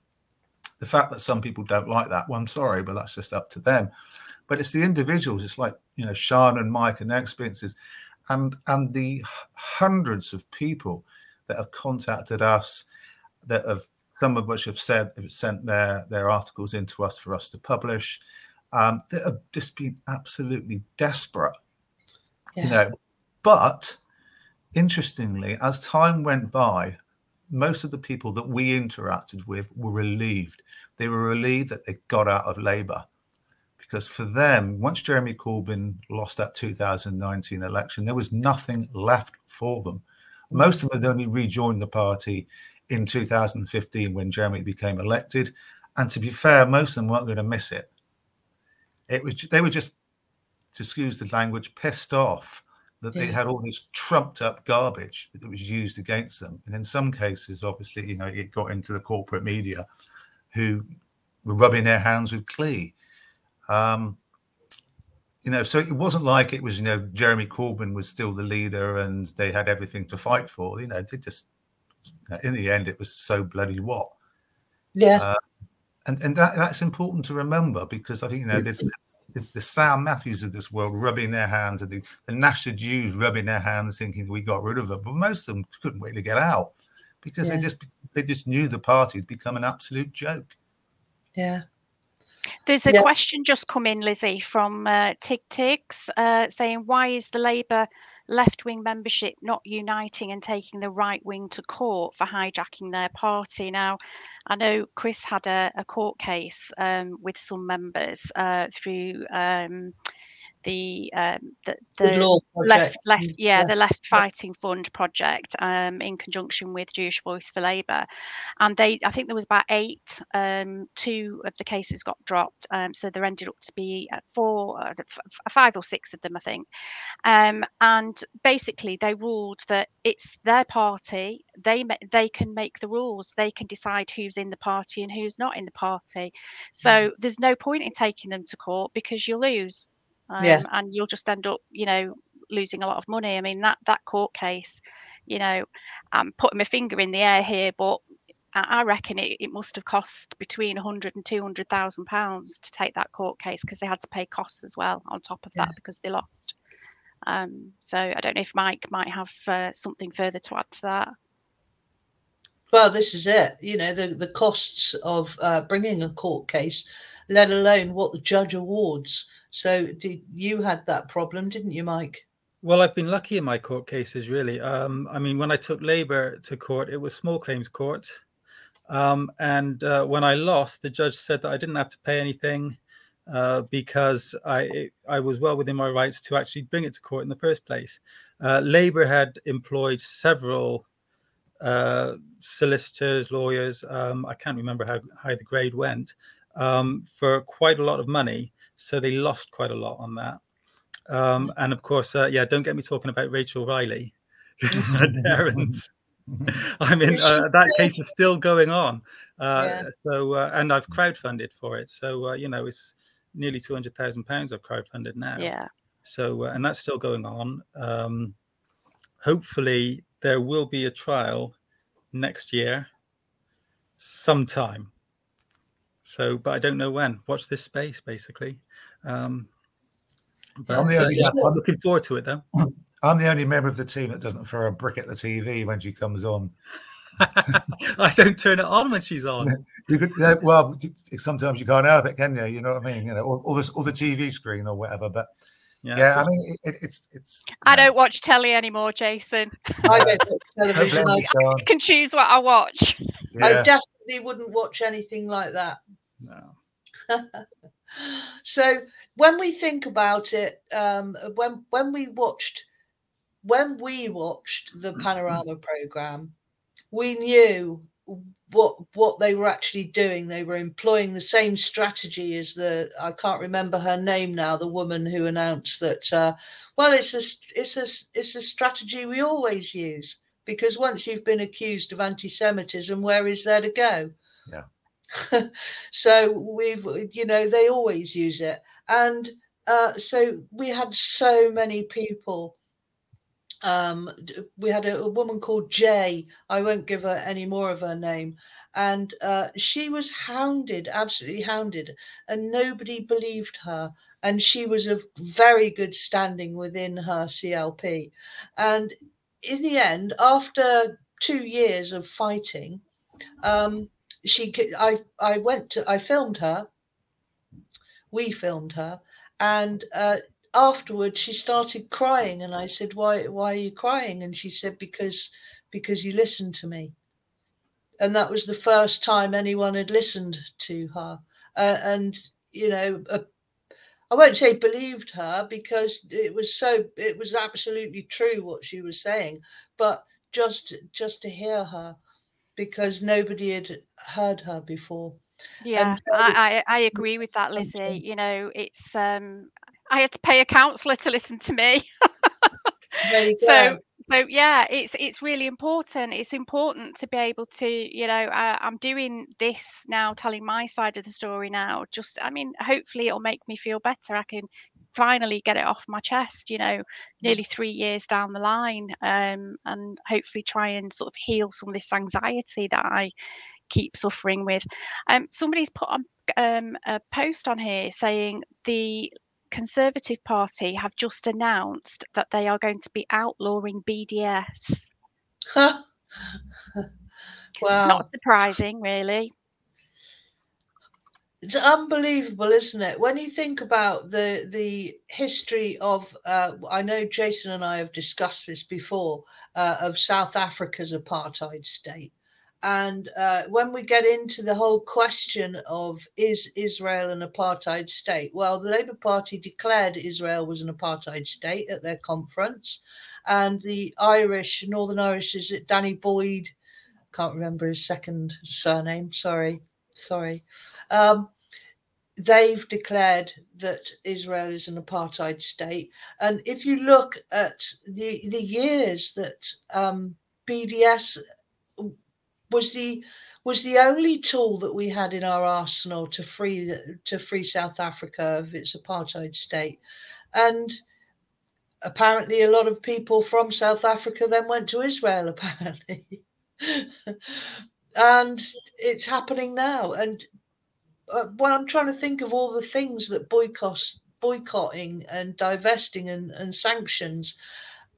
[SPEAKER 11] The fact that some people don't like that, well, I'm sorry, but that's just up to them. But it's the individuals. It's like you know, Sian and Mike and their experiences, and and the hundreds of people that have contacted us, that have some of which have said have sent their their articles into us for us to publish, um, that have just been absolutely desperate. Yeah. You know, but interestingly, as time went by, most of the people that we interacted with were relieved. They were relieved that they got out of Labour. Because for them, once Jeremy Corbyn lost that 2019 election, there was nothing left for them. Most of them had only rejoined the party in 2015 when Jeremy became elected. And to be fair, most of them weren't going to miss it. It was they were just, to excuse the language, pissed off that yeah. they had all this trumped up garbage that was used against them. And in some cases, obviously, you know, it got into the corporate media who were rubbing their hands with Clee. Um, you know, so it wasn't like it was, you know, Jeremy Corbyn was still the leader and they had everything to fight for. You know, they just, in the end, it was so bloody what.
[SPEAKER 1] Yeah. Uh,
[SPEAKER 11] and and that, that's important to remember because I think, you know, this it's the Sam Matthews of this world rubbing their hands, and the, the Nasser Jews rubbing their hands, thinking we got rid of them. But most of them couldn't wait to get out because yeah. they just they just knew the party had become an absolute joke.
[SPEAKER 1] Yeah.
[SPEAKER 9] There's a yeah. question just come in, Lizzie, from uh, Tig Tigs, uh, saying, "Why is the Labour left wing membership not uniting and taking the right wing to court for hijacking their party. Now, I know Chris had a, a court case um, with some members uh, through. Um, the um, the, the left, left mm, yeah, yeah, the left fighting fund project um, in conjunction with Jewish Voice for Labour, and they I think there was about eight. Um, two of the cases got dropped, um, so there ended up to be uh, four, uh, five or six of them I think, um, and basically they ruled that it's their party. They they can make the rules. They can decide who's in the party and who's not in the party. So mm. there's no point in taking them to court because you lose um, yeah. and you'll just end up, you know, losing a lot of money. I mean, that that court case, you know, I'm putting my finger in the air here, but I reckon it, it must have cost between 100 and 200,000 pounds to take that court case because they had to pay costs as well on top of yeah. that because they lost. Um, so I don't know if Mike might have uh, something further to add to that.
[SPEAKER 1] Well, this is it. You know, the, the costs of uh, bringing a court case, let alone what the judge awards. So, did you had that problem, didn't you, Mike?
[SPEAKER 10] Well, I've been lucky in my court cases, really. Um, I mean, when I took Labour to court, it was small claims court. Um, and uh, when I lost, the judge said that I didn't have to pay anything uh, because I I was well within my rights to actually bring it to court in the first place. Uh, Labour had employed several uh, solicitors, lawyers. Um, I can't remember how high the grade went um, for quite a lot of money, so they lost quite a lot on that. Um, and of course, uh, yeah, don't get me talking about Rachel Riley, (laughs) (laughs) errands. (laughs) I mean, uh, that case is still going on. Uh, yeah. So, uh, and I've crowdfunded for it. So, uh, you know, it's nearly two hundred thousand pounds I've crowdfunded now.
[SPEAKER 9] Yeah.
[SPEAKER 10] So, uh, and that's still going on. Um, hopefully, there will be a trial next year, sometime. So, but I don't know when. Watch this space, basically. Um, but I'm, uh, yeah, I'm looking forward to it, though. (laughs)
[SPEAKER 11] I'm the only member of the team that doesn't throw a brick at the TV when she comes on. (laughs)
[SPEAKER 10] I don't turn it on when she's on. (laughs)
[SPEAKER 11] you could, well, sometimes you can't help it, can you? You know what I mean? You know, or, or, this, or the TV screen or whatever. But yeah, yeah I mean, it, it's it's.
[SPEAKER 9] I don't watch telly anymore, Jason. (laughs) I don't (laughs) television. I, I can choose what I watch.
[SPEAKER 1] Yeah. I definitely wouldn't watch anything like that.
[SPEAKER 10] No. (laughs)
[SPEAKER 1] so when we think about it, um, when when we watched when we watched the mm-hmm. panorama program, we knew what what they were actually doing. They were employing the same strategy as the I can't remember her name now, the woman who announced that. Uh, well, it's a it's a it's a strategy we always use because once you've been accused of anti-Semitism, where is there to go?
[SPEAKER 11] Yeah. (laughs)
[SPEAKER 1] so we've you know they always use it, and uh, so we had so many people um, we had a, a, woman called Jay. I won't give her any more of her name. And uh, she was hounded, absolutely hounded, and nobody believed her. And she was of very good standing within her CLP. And in the end, after two years of fighting, um, she, I, I went to, I filmed her. We filmed her, and uh, afterwards she started crying and i said why why are you crying? And she said because because you listened to me. And that was the first time anyone had listened to her. Uh, and you know uh, i won't say believed her because it was so it was absolutely true what she was saying but just just to hear her because nobody had heard her before.
[SPEAKER 9] Yeah I, I, I agree with that lizzie. you know it's um I had to pay a counsellor to listen to me. (laughs) (laughs) so so yeah it's it's really important. It's important to be able to you know I, i'm doing this now telling my side of the story now just i mean hopefully it'll make me feel better. I can finally get it off my chest you know nearly three years down the line um, and hopefully try and sort of heal some of this anxiety that i keep suffering with. Um, somebody's put on um, a post on here saying the Conservative Party have just announced that they are going to be outlawing BDS. (laughs) well, not surprising, really.
[SPEAKER 1] It's unbelievable, isn't it? When you think about the the history of, uh, I know Jason and I have discussed this before, uh, of South Africa's apartheid state, and uh, when we get into the whole question of is Israel an apartheid state? Well, the Labour Party declared Israel was an apartheid state at their conference. And the Irish, Northern Irish, is it Danny Boyd? Can't remember his second surname. Sorry. Sorry. Um, they've declared that Israel is an apartheid state. And if you look at the, the years that um, BDS was the was the only tool that we had in our arsenal to free to free South Africa of its apartheid state, and apparently a lot of people from South Africa then went to Israel. (laughs) Apparently, and it's happening now. And uh, when I'm trying to think of all the things that boycott, boycotting and divesting and, and sanctions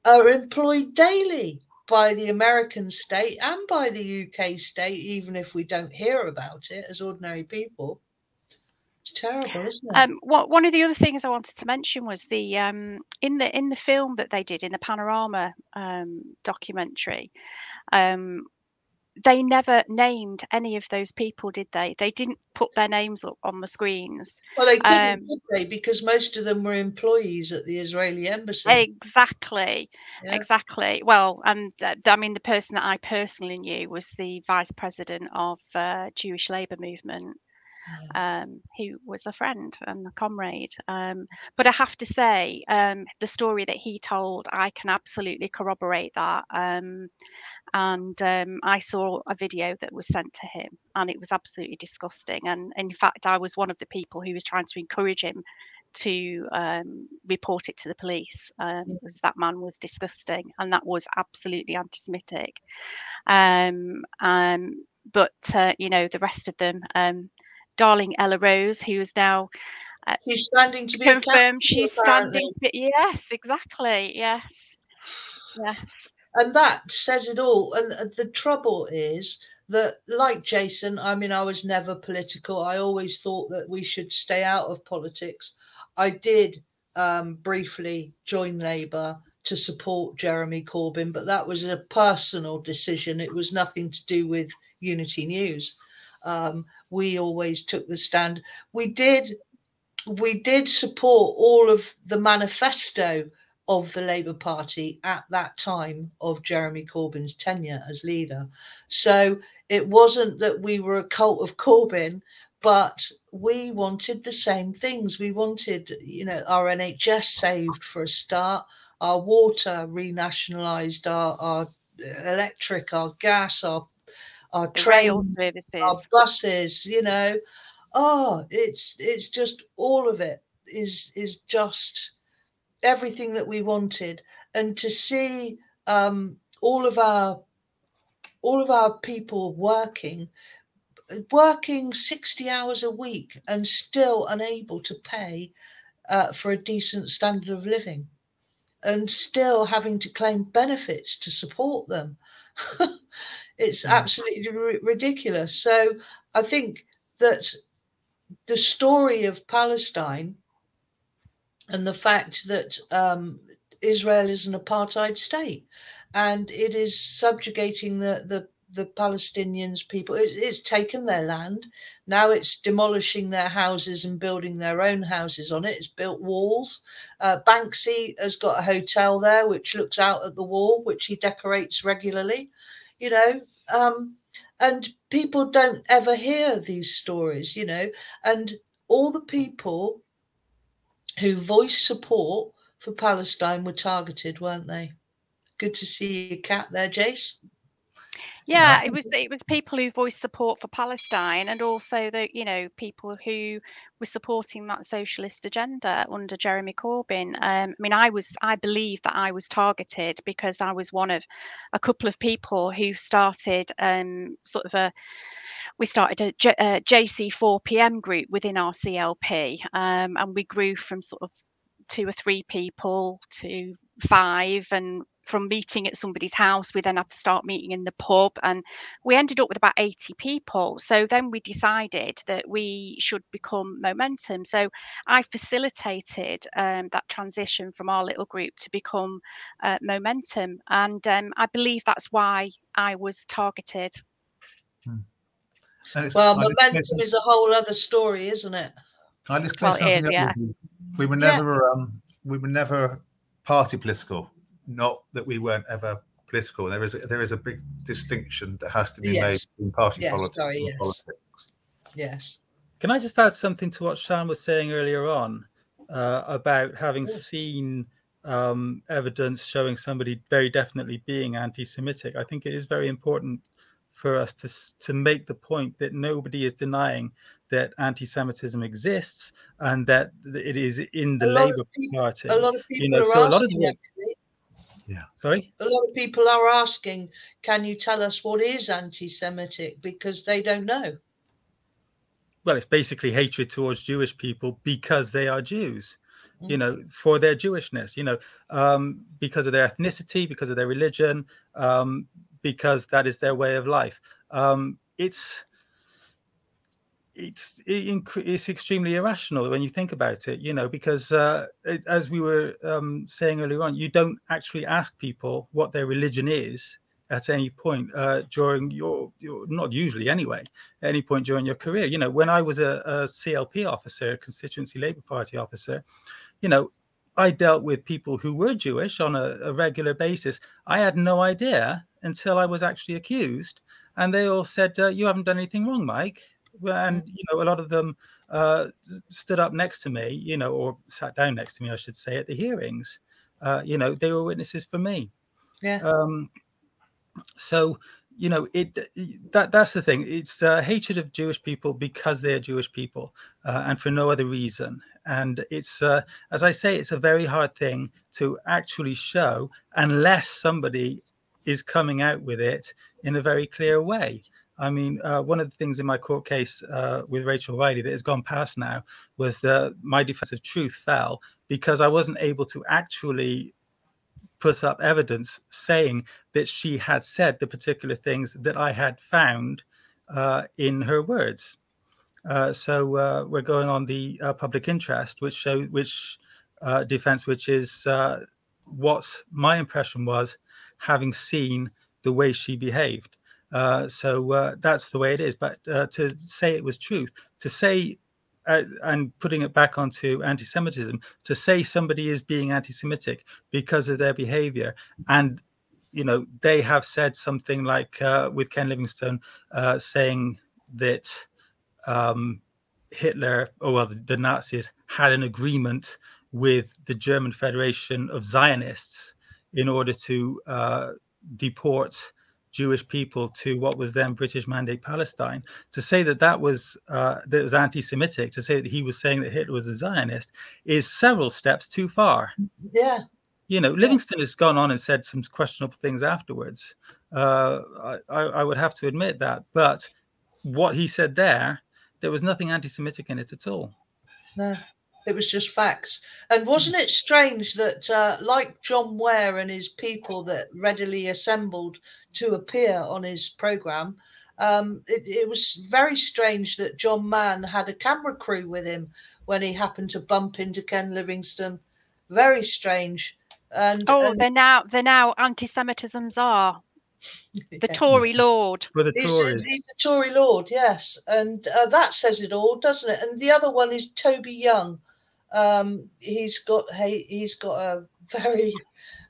[SPEAKER 1] are employed daily by the American state and by the UK state, even if we don't hear about it as ordinary people. It's terrible, isn't it?
[SPEAKER 9] Um, what, one of the other things I wanted to mention was the um, in the in the film that they did in the Panorama um, documentary. Um, they never named any of those people, did they? They didn't put their names up on the screens.
[SPEAKER 1] Well, they couldn't, um, did they? Because most of them were employees at the Israeli embassy.
[SPEAKER 9] Exactly, yeah. exactly. Well, and uh, I mean, the person that I personally knew was the vice president of uh, Jewish Labour Movement, um, who was a friend and a comrade. Um, but I have to say, um, the story that he told, I can absolutely corroborate that. Um, and um, I saw a video that was sent to him, and it was absolutely disgusting. And in fact, I was one of the people who was trying to encourage him to um, report it to the police um, because that man was disgusting and that was absolutely anti-Semitic. Um, um, but uh, you know the rest of them, um, darling Ella Rose, who is now
[SPEAKER 1] uh, she's standing to be
[SPEAKER 9] confirmed. She's standing. yes, exactly. Yes. Yes.
[SPEAKER 1] And that says it all. And the trouble is that, like Jason, I mean, I was never political. I always thought that we should stay out of politics. I did um, briefly join Labour to support Jeremy Corbyn, but that was a personal decision. It was nothing to do with Unity News. Um, we always took the stand. We did we did support all of the manifesto of the Labour Party at that time of Jeremy Corbyn's tenure as leader. So it wasn't that we were a cult of Corbyn, but we wanted the same things. We wanted, you know, our NHS saved for a start, our water renationalised, our, our electric, our gas, our our train services, our buses, you know. Oh, it's it's just all of it is is just everything that we wanted, and to see um, all of our all of our people working working 60 hours a week and still unable to pay uh, for a decent standard of living and still having to claim benefits to support them (laughs) It's mm. absolutely r- ridiculous. So I think that the story of Palestine and the fact that um, Israel is an apartheid state and it is subjugating the, the, the Palestinians people. It, it's taken their land. Now it's demolishing their houses and building their own houses on it. It's built walls. Uh, Banksy has got a hotel there which looks out at the wall, which he decorates regularly you know um, and people don't ever hear these stories you know and all the people who voiced support for palestine were targeted weren't they? Good to see a cat there jace
[SPEAKER 9] yeah, it was it was people who voiced support for Palestine and also the you know people who were supporting that socialist agenda under Jeremy Corbyn. Um, I mean, I was I believe that I was targeted because I was one of a couple of people who started um, sort of a we started a, J, a JC4PM group within our CLP, um, and we grew from sort of two or three people to five and from meeting at somebody's house we then had to start meeting in the pub and we ended up with about 80 people so then we decided that we should become momentum so i facilitated um, that transition from our little group to become uh, momentum and um, i believe that's why i was targeted
[SPEAKER 1] hmm. well momentum is a whole other story isn't it
[SPEAKER 11] can i just clear well, something is, up yeah. we were never yeah. um, we were never party political, not that we weren't ever political. There is a, there is a big distinction that has to be yes. made in party yes, politics, sorry, yes. politics.
[SPEAKER 1] Yes.
[SPEAKER 10] Can I just add something to what Sian was saying earlier on uh, about having seen um, evidence showing somebody very definitely being anti-Semitic? I think it is very important for us to to make the point that nobody is denying that anti-Semitism exists and that it is in the Labour
[SPEAKER 1] people,
[SPEAKER 10] Party.
[SPEAKER 1] A lot of people you know, so a lot of the,
[SPEAKER 11] Yeah.
[SPEAKER 10] Sorry?
[SPEAKER 1] A lot of people are asking, can you tell us what is anti Semitic? Because they don't know.
[SPEAKER 10] Well, it's basically hatred towards Jewish people because they are Jews, mm. you know, for their Jewishness, you know, um, because of their ethnicity, because of their religion, um, because that is their way of life. Um, it's it's it's extremely irrational when you think about it, you know, because uh, it, as we were um, saying earlier on, you don't actually ask people what their religion is at any point uh, during your, your, not usually anyway, any point during your career. You know, when I was a, a CLP officer, constituency Labour Party officer, you know, I dealt with people who were Jewish on a, a regular basis. I had no idea until I was actually accused, and they all said, uh, "You haven't done anything wrong, Mike." and mm. you know a lot of them uh, stood up next to me, you know, or sat down next to me, I should say, at the hearings. Uh, you know, they were witnesses for me.
[SPEAKER 1] Yeah.
[SPEAKER 10] Um, so you know it that that's the thing it's uh, hatred of jewish people because they're jewish people uh, and for no other reason and it's uh, as i say it's a very hard thing to actually show unless somebody is coming out with it in a very clear way I mean, uh, one of the things in my court case uh, with Rachel Riley that has gone past now was that my defense of truth fell because I wasn't able to actually put up evidence saying that she had said the particular things that I had found uh, in her words. Uh, so uh, we're going on the uh, public interest, which show which defense, which is what my impression was, having seen the way she behaved. Uh, so uh, that's the way it is. But uh, to say it was truth, to say uh, and putting it back onto anti-Semitism, to say somebody is being anti-Semitic because of their behavior, and you know they have said something like uh, with Ken Livingstone saying that um, Hitler, or well, the Nazis had an agreement with the German Federation of Zionists in order to deport Jewish people to what was then British Mandate Palestine. To say that that was uh, that was anti-Semitic, to say that he was saying that Hitler was a Zionist, is several steps too far.
[SPEAKER 1] Yeah.
[SPEAKER 10] You know, Livingstone has gone on and said some questionable things afterwards. Uh, I, I would have to admit that, but what he said there, there was nothing anti-Semitic in it at all.
[SPEAKER 1] No. It was just facts. And wasn't it strange that, uh, like John Ware and his people that readily assembled to appear on his program, um, it, it, was very strange that John Mann had a camera crew with him when he happened to bump into Ken Livingstone. Very strange. And
[SPEAKER 9] oh,
[SPEAKER 1] and,
[SPEAKER 9] they're now they're now anti-Semitism czar (laughs) the Tory Lord.
[SPEAKER 10] For the Tories.
[SPEAKER 1] He's, he's a Tory Lord, yes, and uh, that says it all, doesn't it? And the other one is Toby Young, um, he's got he, he's got a very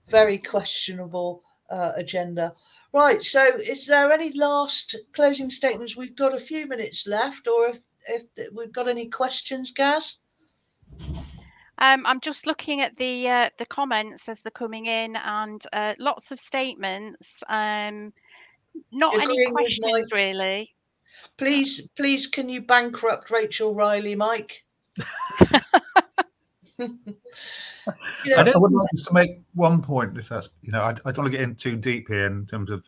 [SPEAKER 1] very questionable uh, agenda. Right. So, is there any last closing statements? We've got a few minutes left, or if if we've got any questions, Gaz.
[SPEAKER 9] Um, I'm just looking at the uh, the comments as they're coming in, and uh, lots of statements. Um, not Agreeing any questions really.
[SPEAKER 1] Please, please, can you bankrupt Rachel Riley, Mike? (laughs)
[SPEAKER 11] you know, I, I would like to make one point, if that's you know, I, I don't want to get in too deep here in terms of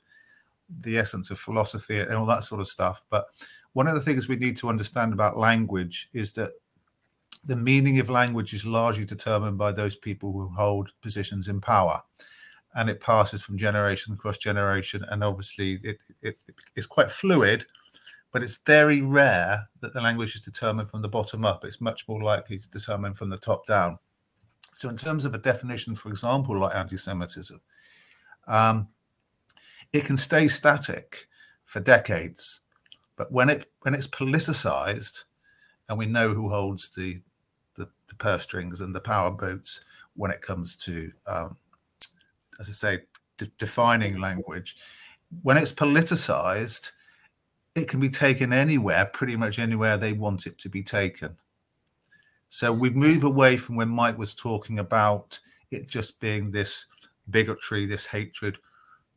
[SPEAKER 11] the essence of philosophy and all that sort of stuff. But one of the things we need to understand about language is that the meaning of language is largely determined by those people who hold positions in power and it passes from generation across generation and obviously it, it, it's quite fluid but it's very rare that the language is determined from the bottom up. It's much more likely to determine from the top down. So, in terms of a definition, for example, like anti-Semitism, um, it can stay static for decades, but when it when it's politicized, and we know who holds the the, the purse strings and the power boats when it comes to, um, as I say, de- defining language, when it's politicized it can be taken anywhere, pretty much anywhere they want it to be taken. So we move away from when Mike was talking about it just being this bigotry, this hatred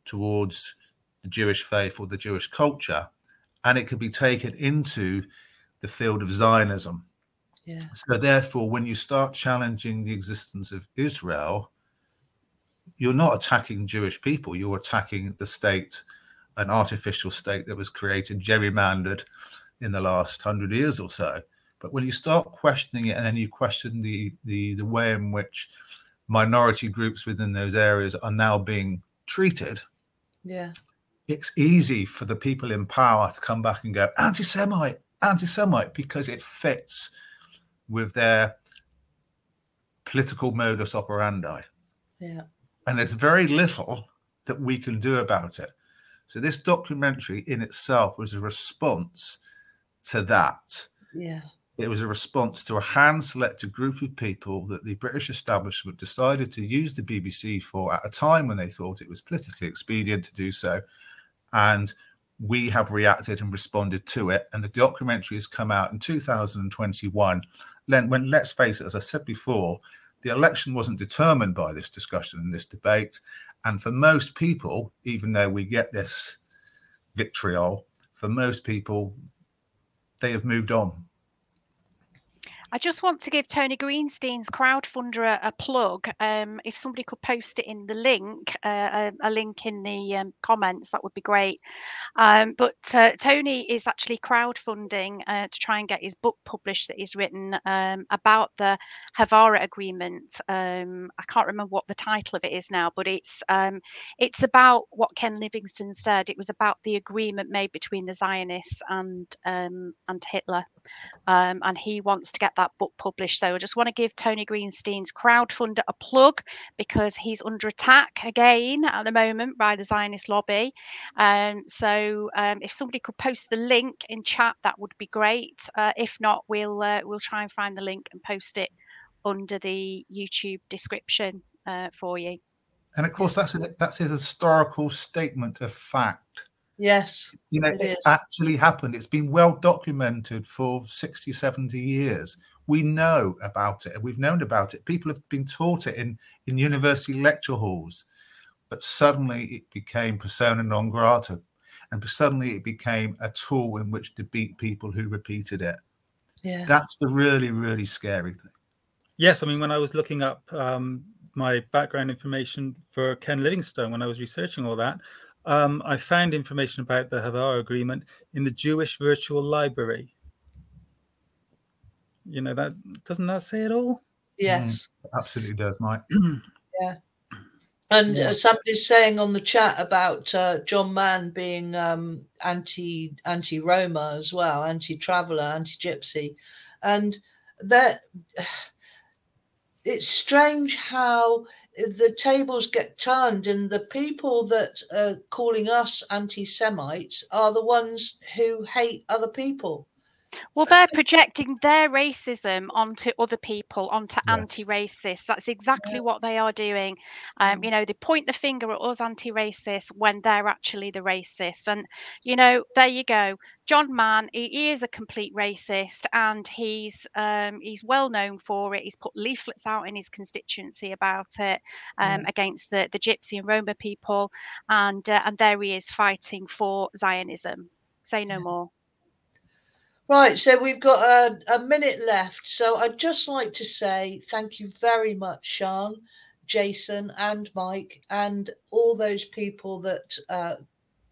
[SPEAKER 11] towards the Jewish faith or the Jewish culture, and it can be taken into the field of Zionism.
[SPEAKER 1] Yeah.
[SPEAKER 11] So therefore, when you start challenging the existence of Israel, you're not attacking Jewish people, you're attacking the state, an artificial state that was created, gerrymandered in the last hundred years or so. But when you start questioning it and then you question the, the, the way in which minority groups within those areas are now being treated,
[SPEAKER 1] yeah,
[SPEAKER 11] it's easy for the people in power to come back and go anti-Semite, anti-Semite, because it fits with their political modus operandi.
[SPEAKER 1] Yeah.
[SPEAKER 11] And there's very little that we can do about it. So this documentary in itself was a response to that.
[SPEAKER 1] Yeah.
[SPEAKER 11] It was a response to a hand selected group of people that the British establishment decided to use the BBC for at a time when they thought it was politically expedient to do so. And we have reacted and responded to it. And the documentary has come out in 2021. When, let's face it, as I said before, the election wasn't determined by this discussion and this debate. And for most people, even though we get this vitriol, for most people, they have moved on.
[SPEAKER 9] I just want to give Tony Greenstein's crowdfunder a, plug. Um, if somebody could post it in the link, uh, a, a, link in the um, comments, that would be great. Um, but uh, Tony is actually crowdfunding uh, to try and get his book published that he's written um, about the Haavara Agreement. Um, I can't remember what the title of it is now, but it's um, it's about what Ken Livingstone said. It was about the agreement made between the Zionists and and Hitler, and he wants to get that that book published. So I just want to give Tony Greenstein's crowdfunder a plug because he's under attack again at the moment by the Zionist lobby. Um, so um, if somebody could post the link in chat, that would be great. Uh, if not, we'll uh, we'll try and find the link and post it under the YouTube description uh, for you.
[SPEAKER 11] And of course, that's a, that's his historical statement of fact.
[SPEAKER 1] Yes.
[SPEAKER 11] You know, it, it actually happened. It's been well documented for 60, 70 years we know about it. We've known about it. People have been taught it in, in university lecture halls. But suddenly it became persona non grata. And suddenly it became a tool in which to beat people who repeated it.
[SPEAKER 1] Yeah.
[SPEAKER 11] That's the really, really scary thing.
[SPEAKER 10] Yes. I mean, when I was looking up um, my background information for Ken Livingstone, when I was researching all that, um, I found information about the Haavara Agreement in the Jewish Virtual Library you know that doesn't that say it all?
[SPEAKER 1] Yes,
[SPEAKER 11] mm, absolutely does, Mike. (clears throat)
[SPEAKER 1] yeah. And yeah. uh, somebody's saying on the chat about uh, John Mann being um, anti anti Roma as well, anti traveller, anti gypsy, and that (sighs) it's strange how the tables get turned, and the people that are calling us anti Semites are the ones who hate other people.
[SPEAKER 9] Well, they're projecting their racism onto other people, onto yes. anti-racists. That's exactly yeah. what they are doing. Um, mm. You know, they point the finger at us anti-racists when they're actually the racists. And you know, there you go. John Mann, he, he is a complete racist, and he's um, he's well known for it. He's put leaflets out in his constituency about it um, yeah. against the the Gypsy and Roma people, and uh, and there he is fighting for Zionism. Say no more.
[SPEAKER 1] Right, so we've got a, a, minute left. So I'd just like to say thank you very much, Sian, Jason, and Mike, and all those people that uh,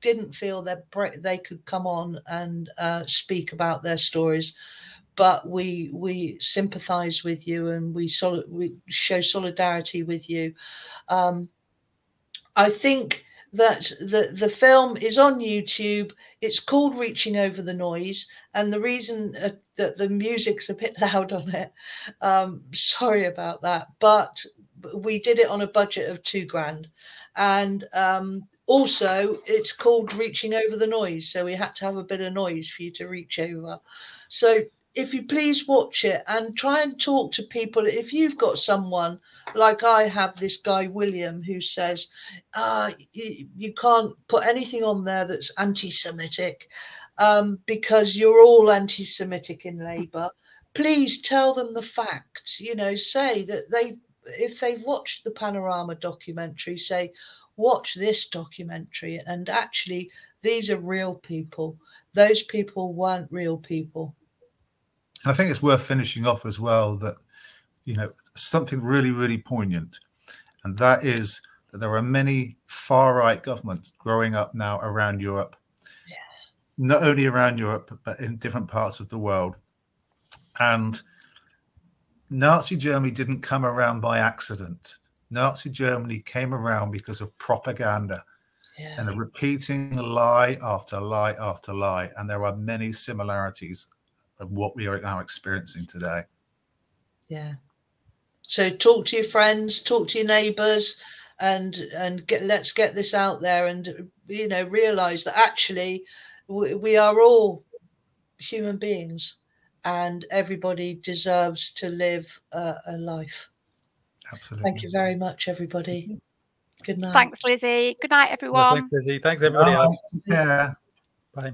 [SPEAKER 1] didn't feel that they could come on and uh, speak about their stories. But we we sympathise with you and we sol- we show solidarity with you. Um, I think that the the film is on YouTube. It's called Reaching Over the Noise, and the reason uh, that the music's a bit (laughs) loud on it, um, sorry about that, but we did it on a budget of two grand, and um, also it's called Reaching Over the Noise, so we had to have a bit of noise for you to reach over. So if you please watch it and try and talk to people. If you've got someone like I have, this guy William, who says, uh, you, you can't put anything on there that's anti Semitic um, because you're all anti Semitic in Labour, please tell them the facts. You know, say that they, if they've watched the Panorama documentary, say, watch this documentary. And actually, these are real people. Those people weren't real people
[SPEAKER 11] I think it's worth finishing off as well that, you know, something really, really poignant. And that is that there are many far right governments growing up now around Europe, yeah. not only around Europe, but in different parts of the world. And Nazi Germany didn't come around by accident. Nazi Germany came around because of propaganda yeah. and repeating lie after lie after lie. And there are many similarities of what we are now experiencing today.
[SPEAKER 1] Yeah. So talk to your friends, talk to your neighbors, and and get let's get this out there and you know realize that actually we, we are all human beings and everybody deserves to live a, a life.
[SPEAKER 11] Absolutely.
[SPEAKER 1] Thank you very much everybody. Good night.
[SPEAKER 9] Thanks lizzie. Good night everyone
[SPEAKER 10] thanks lizzie. Thanks everybody.
[SPEAKER 11] Else. yeah
[SPEAKER 10] bye